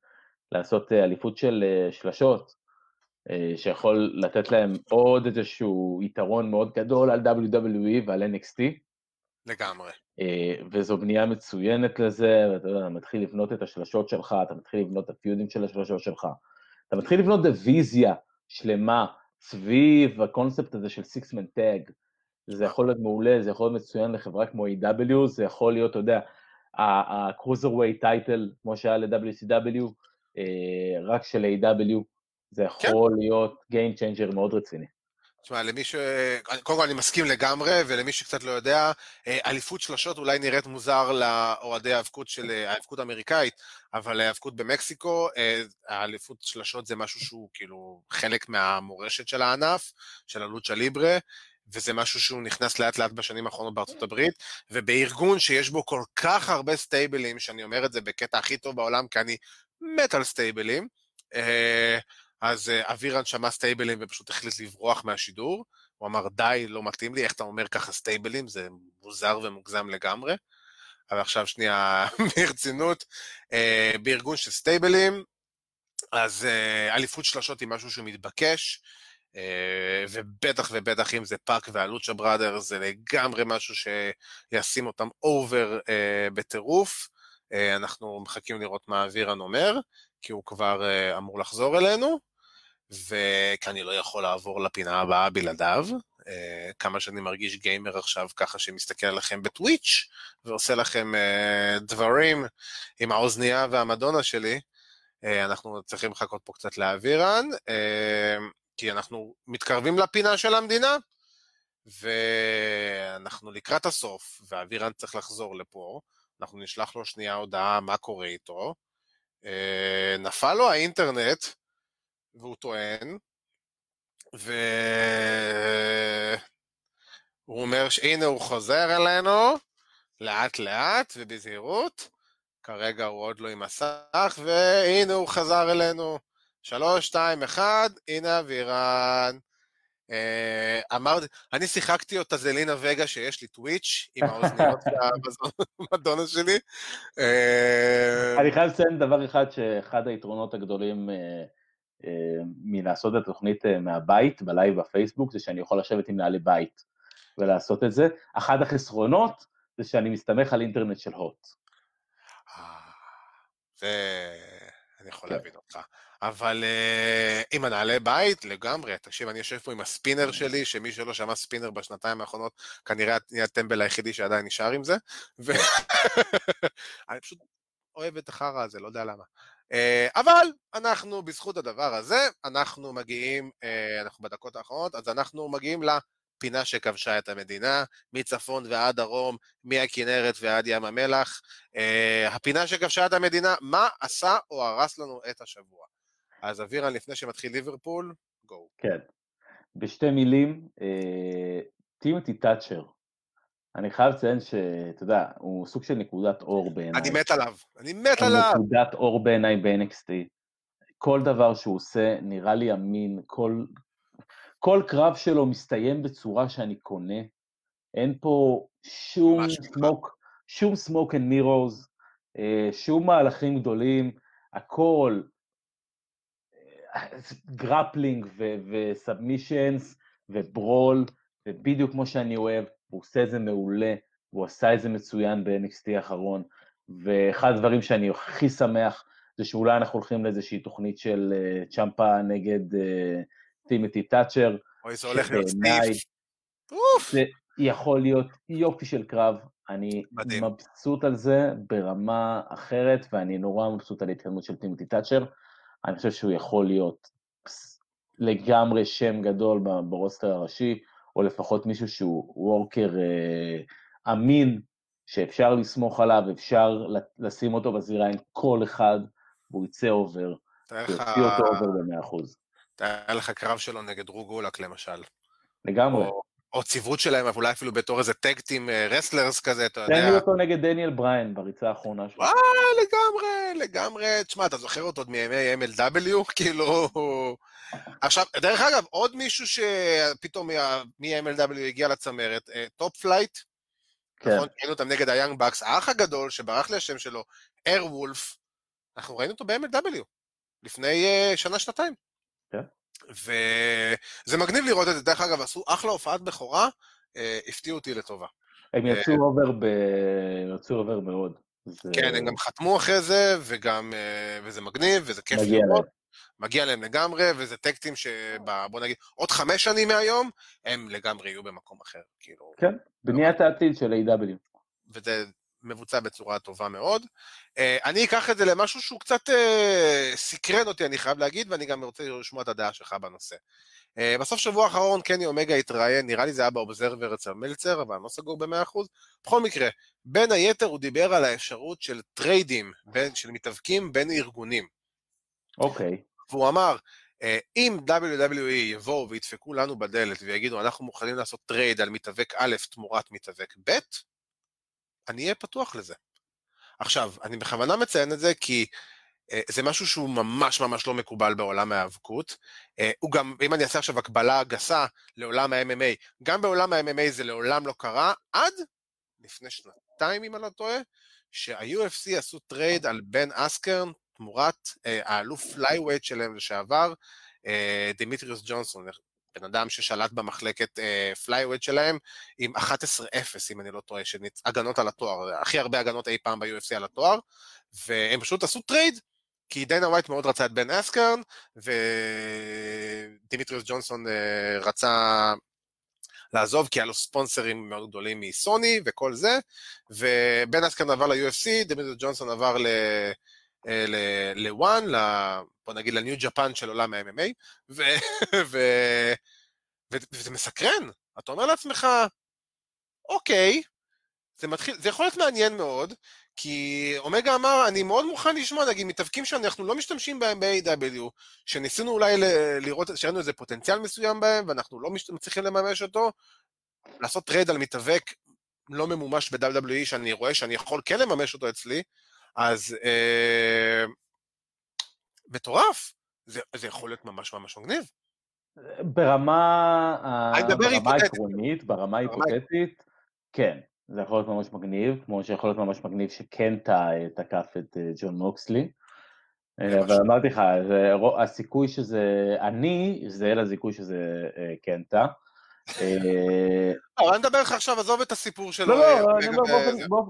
לעשות uh, אליפות של שלשות, שיכול לתת להם עוד איזשהו יתרון מאוד גדול על WWE ועל NXT. לגמרי. וזו בנייה מצוינת לזה, ואתה יודע, אתה מתחיל לבנות את השלשות שלך, אתה מתחיל לבנות את הפיודים של השלשות שלך, אתה מתחיל לבנות דיוויזיה שלמה סביב הקונספט הזה של six-man tag. זה יכול להיות מעולה, זה יכול להיות מצוין לחברה כמו A.W, זה יכול להיות, אתה יודע, ה-cruiserweight title, כמו שהיה ל-WCW, אה, רק של A.W, זה כן. יכול כן. להיות Game Changer מאוד רציני. תשמע, למי ש... קודם כל אני מסכים לגמרי, ולמי שקצת לא יודע, אה, אליפות שלשות אולי נראית מוזר לאוהדי האבקות של אה, האבקות האמריקאית, אבל האבקות במקסיקו, האליפות שלשות זה משהו שהוא כאילו חלק מהמורשת של הענף, של ה lucha libre, וזה משהו שהוא נכנס לאט לאט בשנים האחרונות בארצות הברית, ובארגון שיש בו כל כך הרבה סטייבלים, שאני אומר את זה בקטע הכי טוב בעולם, כי אני מת על סטייבלים, אה, אז אה, אבירן שמע סטייבלים ופשוט החליט לברוח מהשידור, הוא אמר, די, לא מתאים לי, איך אתה אומר ככה סטייבלים? זה מוזר ומוגזם לגמרי. אבל עכשיו שנייה ברצינות, אה, בארגון של סטייבלים, אז אליפות שלשות היא משהו שמתבקש, אה, ובטח ובטח אם זה פאק וה Lucha Brothers, זה לגמרי משהו שישים אותם over אה, בטירוף. אה, אנחנו מחכים לראות מה אבירן אומר, כי הוא כבר אמור לחזור אלינו, וכי אני לא יכול לעבור לפינה הבאה בלעדיו. כמה שאני מרגיש גיימר עכשיו ככה שמסתכל עליכם בטוויץ' ועושה לכם דברים עם האוזנייה והמדונה שלי. אנחנו צריכים לחכות פה קצת לאבירן. כי אנחנו מתקרבים לפינה של המדינה, ואנחנו לקראת הסוף, ואבירן צריך לחזור לפה, אנחנו נשלח לו שנייה הודעה מה קורה איתו. אה, נפל לו האינטרנט, והוא טוען, והוא אומר שהנה הוא חוזר אלינו, לאט לאט ובזהירות. כרגע הוא עוד לא עם מסך, והנה הוא חזר אלינו. שלוש, שתיים, אחד, הנה אבירן. אה, אמרתי, אני שיחקתי אותה זלינה וגה שיש לי טוויץ' עם האוזניות והמדונה שלי. אה, אני חייב לציין דבר אחד, שאחד היתרונות הגדולים אה, מלעשות את התוכנית מהבית, בלייב בפייסבוק, זה שאני יכול לשבת עם נעלי בית ולעשות את זה. אחד החסרונות זה שאני מסתמך על אינטרנט של הוט. זה... אני יכול כן. להבין אותך. אבל uh, עם מנהלי בית, לגמרי. תקשיב, אני יושב פה עם הספינר שלי, שמי שלא שמע ספינר בשנתיים האחרונות, כנראה נהיה הטמבל היחידי שעדיין נשאר עם זה. ואני פשוט אוהב את החרא הזה, לא יודע למה. Uh, אבל אנחנו, בזכות הדבר הזה, אנחנו מגיעים, uh, אנחנו בדקות האחרונות, אז אנחנו מגיעים לפינה שכבשה את המדינה, מצפון ועד דרום, מהכנרת ועד ים המלח. Uh, הפינה שכבשה את המדינה, מה עשה או הרס לנו את השבוע? אז אבירן, לפני שמתחיל ליברפול, גו. כן. בשתי מילים, אה, טימותי תאצ'ר. אני חייב לציין שאתה יודע, הוא סוג של נקודת אור בעיניי. אני מת עליו, אני מת עליו. נקודת אור בעיניי ב-NXT. כל דבר שהוא עושה נראה לי אמין, כל, כל קרב שלו מסתיים בצורה שאני קונה. אין פה שום smoke, שום smoke and mirrors, שום מהלכים גדולים, הכל grappling ו submissions וברול, ובדיוק כמו שאני אוהב, הוא עושה את זה מעולה, הוא עשה את זה מצוין ב-NXT האחרון, ואחד הדברים שאני הכי שמח זה שאולי אנחנו הולכים לאיזושהי תוכנית של uh, צ'מפה נגד uh, טימתי תאצ'ר. אוי, זה הולך להיות סטיף. זה יכול להיות יופי של קרב, אני מדהים. מבסוט על זה ברמה אחרת, ואני נורא מבסוט על ההתקדמות של טימתי תאצ'ר. אני חושב שהוא יכול להיות לגמרי שם גדול ב roster הראשי, או לפחות מישהו שהוא worker אה, אמין, שאפשר לסמוך עליו, אפשר לשים אותו בזירה עם כל אחד, והוא יצא over, ויוציא אותו over ב-100%. תאר לך קרב שלו נגד דרו גולאק למשל. לגמרי. או, או ציוות שלהם, אבל אולי אפילו בתור איזה tag team wrestlers כזה, אתה יודע. תן לי אותו נגד דניאל בריין בריצה האחרונה שלו. וואי, לגמרי, לגמרי. תשמע, אתה זוכר אותו עוד מימי MLW? כאילו... עכשיו, דרך אגב, עוד מישהו שפתאום מ-MLW הגיע לצמרת, טופ אה, פלייט, כן. נכון? ראינו אותם נגד היאנג בקס, האח הגדול, שברח לי השם שלו, אייר וולף, אנחנו ראינו אותו ב-MLW, לפני uh, שנה-שנתיים. כן. וזה מגניב לראות את זה, דרך אגב, עשו אחלה הופעת בכורה, אה, הפתיעו אותי לטובה. הם אה, יצאו over, ב... יצאו over מאוד. זה... כן, הם גם חתמו אחרי זה, וגם, אה, וזה מגניב, וזה כיף לראות. מגיע להם לגמרי, וזה tag team שבוא נגיד, עוד חמש שנים מהיום, הם לגמרי יהיו במקום אחר, כאילו... כן, בניית העתיד של AEW וזה מבוצע בצורה טובה מאוד. אה, אני אקח את זה למשהו שהוא קצת אה, סקרן אותי, אני חייב להגיד, ואני גם רוצה לשמוע את הדעה שלך בנושא. אה, בסוף שבוע האחרון קני אומגה התראיין, נראה לי זה היה באובזרבר אצל מלצר, אבל אני לא סגור ב-100%. בכל מקרה, בין היתר הוא דיבר על האפשרות של טריידים, בין, של מתאבקים בין ארגונים. אוקיי. Okay. והוא אמר, אם WWE יבואו וידפקו לנו בדלת ויגידו, אנחנו מוכנים לעשות trade על מתאבק א' תמורת מתאבק ב', אני אהיה פתוח לזה. עכשיו, אני בכוונה מציין את זה כי אה, זה משהו שהוא ממש ממש לא מקובל בעולם ההיאבקות. אה, הוא גם, אם אני אעשה עכשיו הקבלה גסה לעולם ה-MMA, גם בעולם ה-MMA זה לעולם לא קרה, עד לפני שנתיים, אם אני לא טועה, שה-UFC עשו trade על בן אסקרן תמורת אה, האלוף flyweight שלהם לשעבר, דימיטריוס ג'ונסון, בן אדם ששלט במחלקת אה, flyweight שלהם עם 11-0, אם אני לא טועה, שניצ... הגנות על התואר, הכי הרבה הגנות אי פעם ב-UFC על התואר, והם פשוט עשו trade, כי דיינה ווייט מאוד רצה את בן אסקרן, ודימיטריוס ג'ונסון אה, רצה לעזוב, כי היה לו ספונסרים מאוד גדולים מסוני וכל זה, ובן אסקרן עבר ל-UFC, דימיטריוס ג'ונסון עבר ל... ל-ONE, בוא נגיד לניו ג'פן של עולם ה-MMA, וזה מסקרן. אתה אומר לעצמך, אוקיי, זה מתחיל, זה יכול להיות מעניין מאוד, כי אומגה אמר, אני מאוד מוכן לשמוע, נגיד, מתאבקים שאנחנו לא משתמשים בהם ב-AEW, שניסינו אולי ל- לראות, שראינו איזה פוטנציאל מסוים בהם, ואנחנו לא מצליחים לממש אותו, לעשות trade על מתאבק לא ממומש ב-WWE, שאני רואה שאני יכול כן לממש אותו אצלי, אז אה, מטורף. זה, זה יכול להיות ממש ממש מגניב. ברמה, אני מדבר ברמה היפותטית. העקרונית, ברמה ההיפותטית, כן, זה יכול להיות ממש מגניב, כמו שיכול להיות ממש מגניב שקנטה אה, תקף את אה, ג'ון מוקסלי. אה, אבל. אמרתי לך, הסיכוי שזה אני, זה לסיכוי שזה אה, קנטה. אה, לא, אני מדבר איתך עכשיו, עזוב את הסיפור שלו. לא, לא, אני אומר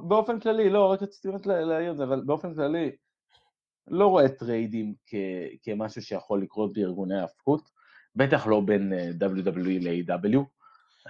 באופן- כללי, לא, רק רציתי באמת לה- להעיר את זה, אבל באופן כללי, לא רואה טריידים כמשהו שיכול לקרות בארגוני ההיאבקות, בטח לא בין אה, WWE ל-AEW.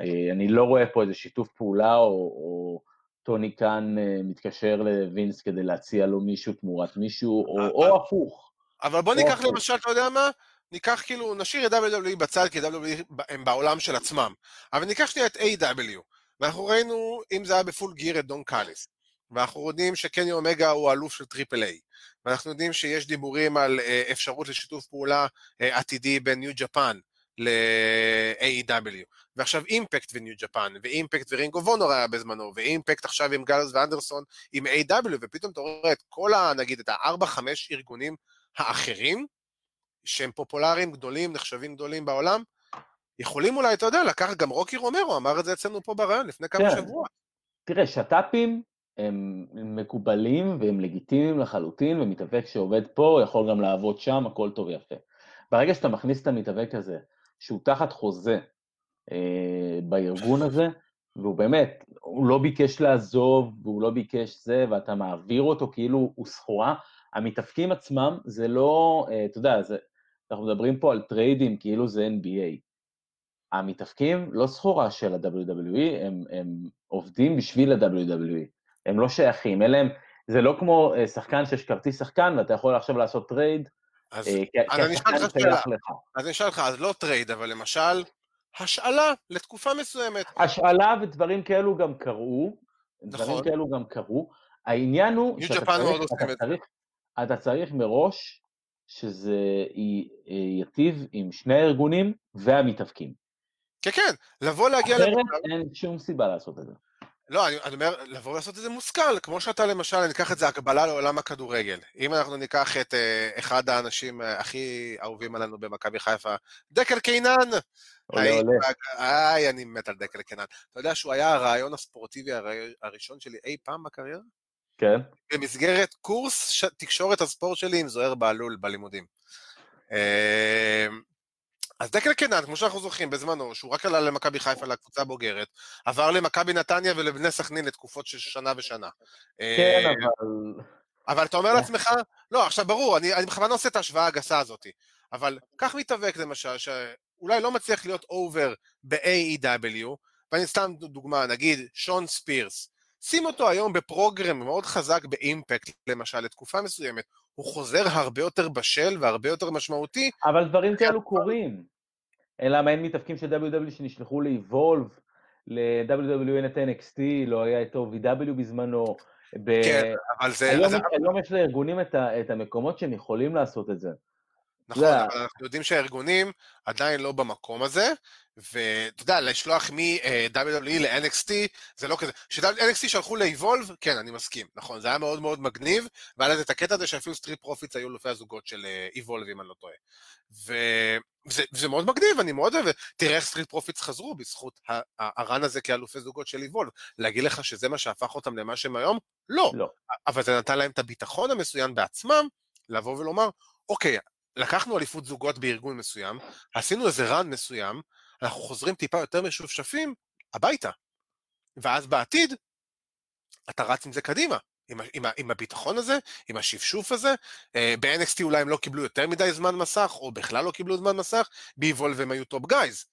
אה, אני לא רואה פה איזה שיתוף פעולה, או, טוני קאן מתקשר לווינס כדי להציע לו מישהו תמורת מישהו, או, או הפוך. אבל בוא ניקח. למשל, אתה יודע מה? ניקח כאילו, נשאיר את WWE בצד, כי WWE הם בעולם של עצמם. אבל ניקח שנייה את AEW ואנחנו ראינו, אם זה היה ב-Full Gear, את דון קאליס. ואנחנו יודעים שקני אומגה הוא האלוף של טריפל איי. ואנחנו יודעים שיש דיבורים על אה, אפשרות לשיתוף פעולה אה, עתידי בין ניו ג'פן ל-AEW. ועכשיו אימפקט וניו ג'פן, ואימפקט ו-Ring of Honor היה בזמנו, ואימפקט עכשיו עם גאלוס ואנדרסון עם AEW ופתאום אתה רואה את כל ה... נגיד את הארבע-חמש ארגונים האחרים, שהם פופולריים גדולים, נחשבים גדולים בעולם, יכולים אולי, אתה יודע, לקחת גם רוקי רומרו, אמר את זה אצלנו פה בריאיון לפני כמה כן. שבועות. תראה, שת"פים הם מקובלים והם לגיטימיים לחלוטין, ומתאבק שעובד פה יכול גם לעבוד שם, הכל טוב ויפה. ברגע שאתה מכניס את המתאבק הזה, שהוא תחת חוזה אה, בארגון הזה, והוא באמת, הוא לא ביקש לעזוב, והוא לא ביקש זה, ואתה מעביר אותו כאילו הוא סחורה, המתאבקים עצמם זה לא, אה, אתה יודע, זה, אנחנו מדברים פה על טריידים כאילו זה NBA. המתאבקים לא סחורה של ה-WWE, הם, הם עובדים בשביל ה-WWE, הם לא שייכים, אין להם, זה לא כמו אה, שחקן שיש כרטיס שחקן ואתה יכול עכשיו לעשות trade, אז, אה, כי אז אני השחקן אשאל אותך שאלה. אז אני אשאל אותך, אז לא trade, אבל למשל, השאלה לתקופה מסוימת. השאלה ודברים כאלו גם קרו, נכון. דברים כאלו גם קרו, העניין הוא שאתה צריך, אתה. צריך, אתה צריך מראש שזה אה, ייטיב עם שני הארגונים והמתאבקים. כן, כן, לבוא להגיע אחרת למצב, אין שום סיבה לעשות את זה. לא, אני, אני אומר, לבוא לעשות את זה מושכל, כמו שאתה למשל, אני אקח את זה הקבלה לעולם הכדורגל. אם אנחנו ניקח את אה, אחד האנשים אה, הכי אהובים עלינו במכבי חיפה, דקל קינן, עולה עולה. איי, אני מת על דקל קינן. אתה יודע שהוא היה הרעיון הספורטיבי הר- הראשון שלי אי פעם בקריירה? כן? במסגרת קורס ש... תקשורת הספורט שלי עם זוהיר בהלול בלימודים. אה, אז דקל קינן, כמו שאנחנו זוכרים בזמנו, שהוא רק עלה למכבי חיפה לקבוצה הבוגרת, עבר למכבי נתניה ולבני סכנין לתקופות של שנה ושנה. כן, אה, אבל... אבל אתה אומר לעצמך, לא, עכשיו ברור, אני, אני בכוונה עושה את ההשוואה הגסה הזאת, אבל קח מתאבק למשל, שאולי לא מצליח להיות over ב-AEW, ואני סתם דוגמה, נגיד שון ספירס, שים אותו היום בפרוגרם מאוד חזק באימפקט, למשל, לתקופה מסוימת, הוא חוזר הרבה יותר בשל והרבה יותר משמעותי, אבל דברים כאלו קורים. אלא מה אין מתאבקים של WW שנשלחו ל-Evolve, ל-WWE אין את NXT, לא היה את OVW בזמנו. ב- כן, אבל זה... היום, אז- היום יש לארגונים את, ה, את המקומות שהם יכולים לעשות את זה. נכון, זה- אבל אנחנו יודעים שהארגונים עדיין לא במקום הזה, ואתה יודע, לשלוח מ-WWE ל-NXT, זה לא כזה. כש-NXT שלחו ל-Evolve, כן, אני מסכים, נכון, זה היה מאוד מאוד מגניב, והיה לזה את הקטע הזה שאפילו Street Profits היו אלופי הזוגות של אה, Evolve, אם אני לא טועה. וזה מאוד מגניב, אני מאוד אוהב, תראה איך Street Profits חזרו בזכות ה run הזה כאלופי זוגות של Evolve. להגיד לך שזה מה שהפך אותם למה שהם היום? לא. לא. אבל זה נתן להם את הביטחון המסוים בעצמם, לבוא ולומר, אוקיי, לקחנו אליפות זוגות בארגון מסוים, עשינו איזה run מסוים, אנחנו חוזרים טיפה יותר משופשפים הביתה. ואז בעתיד, אתה רץ עם זה קדימה. עם, עם, עם הביטחון הזה, עם השפשוף הזה. אה, ב-NXT אולי הם לא קיבלו יותר מדי זמן מסך, או בכלל לא קיבלו זמן מסך, ב-Evolve הם היו top guys.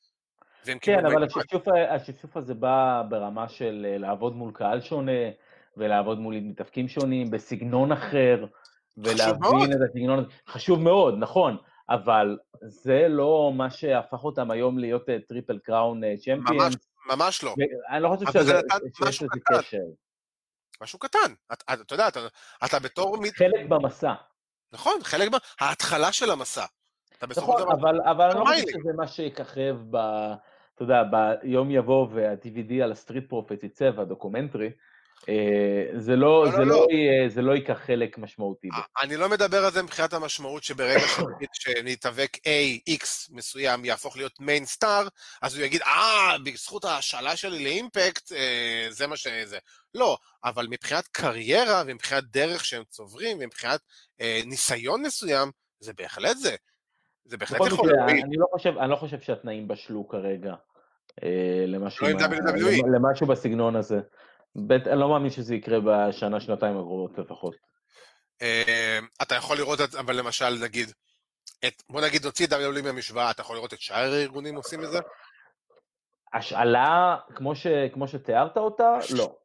והם כן, אבל. השפשוף, השפשוף הזה בא ברמה של אה, לעבוד מול קהל שונה, ולעבוד מול מתאבקים שונים, בסגנון אחר. ולהבין את הסגנון הזה. חשוב מאוד, נכון, אבל זה לא מה שהפך אותם היום להיות triple crown champions. ממש, ממש לא. אני לא חושב שזה, שיש לזה. קשר. משהו קטן. אתה, אתה יודע, אתה, אתה בתור... חלק במסע. נכון, חלק. ההתחלה של המסע. אתה נכון, דבר... אבל, אבל אני לא. חושב שזה מה שיככב ב, אתה יודע, ביום יבוא וה-DVD על ה Street Profits יצא והדוקומנטרי, זה לא, לא, זה לא. יהיה- זה לא ייקח חלק משמעותי. בו. אני לא מדבר על זה מבחינת המשמעות שברגע שמתאבק A, X מסוים יהפוך להיות main star, אז הוא יגיד, אה, בזכות ההשאלה שלי ל Impact, אה, זה מה שזה. לא, אבל מבחינת קריירה ומבחינת דרך שהם צוברים ומבחינת אה, ניסיון מסוים, זה בהחלט זה. זה בהחלט יכול להועיל. אני לא חושב, אני לא חושב שהתנאים בשלו כרגע אה, למשהו, WWE. למשהו בסגנון הזה. בית, אני לא מאמין שזה יקרה בשנה, שנתיים הקרובות לפחות. אה, אתה יכול לראות, את- אבל למשל, נגיד, את, בוא נגיד, נוציא WWE מהמשוואה, אתה יכול לראות את שאר הארגונים עושים את זה? השאלה, כמו, ש, כמו שתיארת אותה, לא.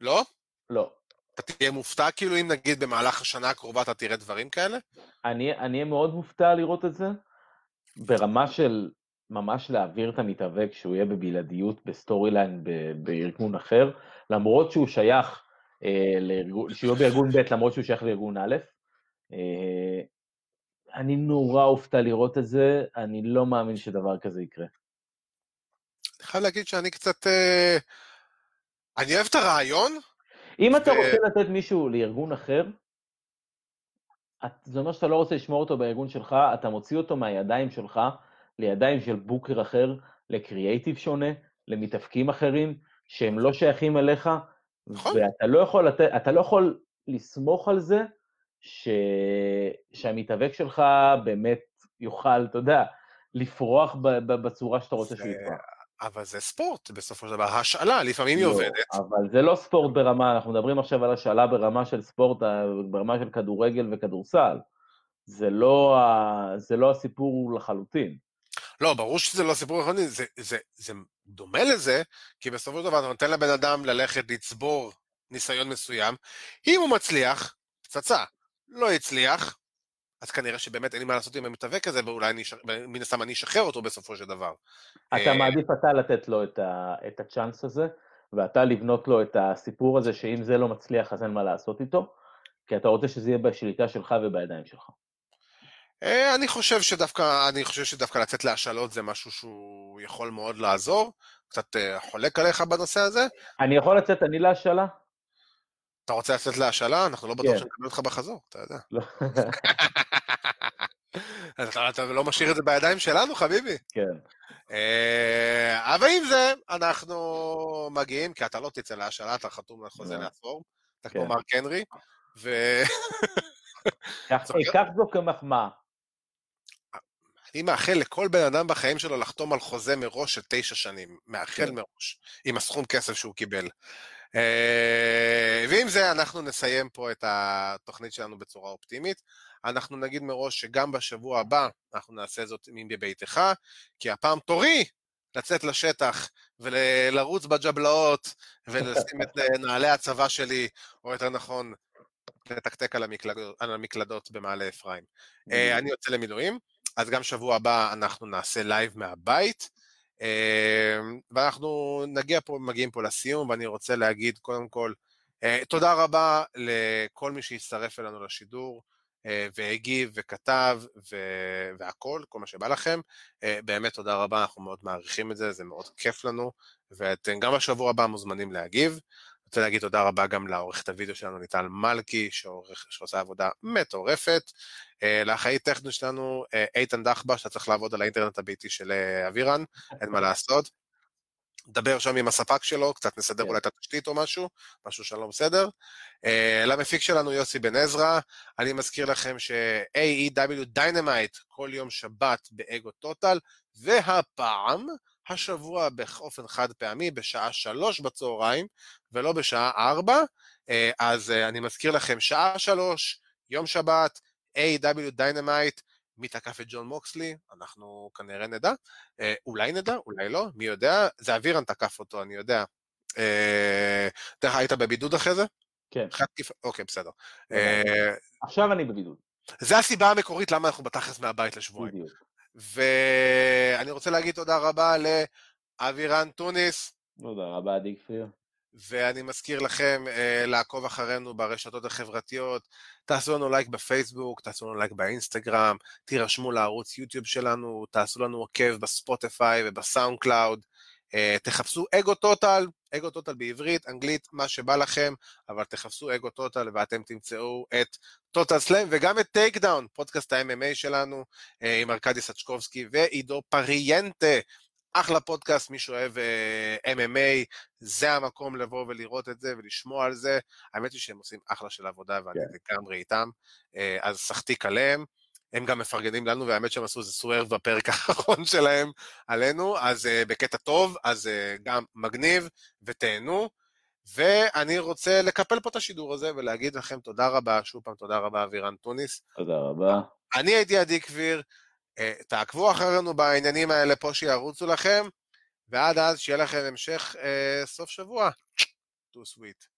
לא? לא. אתה תהיה מופתע כאילו אם נגיד במהלך השנה הקרובה אתה תראה דברים כאלה? אני אהיה מאוד מופתע לראות את זה, ברמה של ממש להעביר את המתאבק שהוא יהיה בבלעדיות ב storyline בארגון אחר, למרות שהוא שייך, אה, לארגון, שהוא בארגון ב' למרות שהוא שייך לארגון א'. אה, אני נורא אופתע לראות את זה, אני לא מאמין שדבר כזה יקרה. אני חייב להגיד שאני קצת... אה, אני אוהב את הרעיון, אם אתה רוצה לתת מישהו לארגון אחר, את- זה אומר שאתה לא רוצה לשמור אותו בארגון שלך, אתה מוציא אותו מהידיים שלך לידיים של בוקר אחר, לקריאייטיב שונה, למתאפקים אחרים, שהם לא שייכים אליך, נכון. ואתה לא יכול, לתת, אתה לא יכול לסמוך על זה ש... שהמתאבק שלך באמת יוכל, אתה יודע, לפרוח ב... ב... בצורה שאתה רוצה שהוא יפרח. אבל זה ספורט בסופו של דבר, השאלה, לפעמים היא לא, עובדת. אבל זה לא ספורט ברמה, אנחנו מדברים עכשיו על השאלה ברמה של ספורט, ה- ברמה של כדורגל וכדורסל. זה לא. זה לא הסיפור לחלוטין. לא, ברור שזה לא סיפור נכון, זה, זה, זה דומה לזה, כי בסופו של דבר אתה נותן לבן אדם ללכת לצבור ניסיון מסוים, אם הוא מצליח, פצצה. לא הצליח, אז כנראה שבאמת אין לי מה לעשות עם המתאבק הזה, ואולי מן הסתם אני אשחרר אותו בסופו של דבר. אתה אה, מעדיף אתה לתת לו את, ה... את הצ'אנס הזה, ואתה לבנות לו את הסיפור הזה שאם זה לא מצליח אז אין מה לעשות איתו, כי אתה רוצה שזה יהיה בשליטה שלך ובידיים שלך. אה, אני חושב שדווקא, אני חושב שדווקא לצאת להשאלות זה משהו שהוא יכול מאוד לעזור. קצת אה, חולק עליך בנושא הזה. אני יכול לצאת אני להשאלה? אתה רוצה לצאת להשאלה? אנחנו לא בטוח כן. שנקבל אותך בחזור, אתה יודע. לא. אתה, לא משאיר את זה בידיים שלנו, חביבי. כן. אה, אבל עם זה, אנחנו מגיעים, כי אתה לא תצא להשאלה, אתה חתום על חוזה לא. לעשור. אתה כמו כן. מרק הנרי. ו... קח זו כמחמאה. אני מאחל לכל בן אדם בחיים שלו לחתום על חוזה מראש של תשע שנים, מאחל כן. מראש, עם הסכום כסף שהוא קיבל. אה, ועם זה אנחנו נסיים פה את התוכנית שלנו בצורה אופטימית. אנחנו נגיד מראש שגם בשבוע הבא אנחנו נעשה זאת מהבית, כי הפעם תורי לצאת לשטח ולרוץ בג'בלאות ולשים את אה, נעלי הצבא שלי, או יותר נכון, לתקתק על המקלדות, על המקלדות במעלה אפרים. אה, אני יוצא למילואים, אז גם שבוע הבא אנחנו נעשה לייב מהבית, אה, ואנחנו נגיע פה, מגיעים פה לסיום, ואני רוצה להגיד קודם כל, אה, תודה רבה לכל מי שהצטרף אלינו לשידור, אה, והגיב וכתב ו- והכל, כל מה שבא לכם. אה, באמת תודה רבה, אנחנו מאוד מעריכים את זה, זה מאוד כיף לנו, ואתם גם בשבוע הבא מוזמנים להגיב. רוצה להגיד תודה רבה גם לעורכת הוידאו שלנו, ליטל מלכי, שעורך, שעושה עבודה מטורפת. אה, לאחראי טכני שלנו, אה, איתן דחבה, שאתה צריך לעבוד על האינטרנט הביתי של אה, אבירן, אין מה לעשות. דבר שם עם הספק שלו, קצת נסדר כן. אולי את התשתית או משהו, משהו שלא בסדר. אה, למפיק שלנו יוסי בן עזרא, אני מזכיר לכם ש-AEW Dynamite כל יום שבת באגו טוטל, והפעם, השבוע באופן חד פעמי, בשעה שלוש בצהריים, ולא בשעה ארבע. אה, אז אה, אני מזכיר לכם, שעה שלוש, יום שבת, AEW Dynamite, מי תקף את ג'ון מוקסלי, אנחנו כנראה נדע. אה, אולי נדע, אולי לא, מי יודע. זה אבירן תקף אותו, אני יודע. אתה היית בבידוד אחרי זה? כן. אוקיי, בסדר. עכשיו אני בבידוד, זה הסיבה המקורית למה אנחנו בתכלס מהבית לשבועיים. בדיוק. ואני רוצה להגיד תודה רבה לאבירן טוניס, תודה רבה, עדי כפיר. ואני מזכיר לכם אה, לעקוב אחרינו ברשתות החברתיות, תעשו לנו לייק בפייסבוק, תעשו לנו לייק באינסטגרם, תירשמו לערוץ יוטיוב שלנו, תעשו לנו עוקב בספוטיפיי ובסאונד קלאוד, אה, תחפשו אגו טוטל, אגו טוטל בעברית, אנגלית, מה שבא לכם, אבל תחפשו אגו טוטל ואתם תמצאו את טוטל סלאם וגם את Takedown, פודקאסט ה-MMA שלנו, אה, עם ארכדי סצ'קובסקי ועידו פריאנטה. אחלה פודקאסט, מי שאוהב אה, MMA, זה המקום לבוא ולראות את זה ולשמוע על זה. האמת היא שהם עושים אחלה של עבודה ואני yeah. כן. לגמרי איתם, uh, אז סחטיק עליהם. הם גם מפרגנים לנו, והאמת שהם עשו איזה סוורב בפרק האחרון שלהם עלינו, אז uh, בקטע טוב, אז uh, גם מגניב, ותהנו. ואני רוצה לקפל פה את השידור הזה ולהגיד לכם תודה רבה, שוב פעם תודה רבה אבירן טוניס. תודה רבה. אני הייתי עדי כביר, אה, תעקבו אחרינו בעניינים האלה פה שירוצו לכם, ועד אז שיהיה לכם המשך אה, סוף שבוע. too sweet.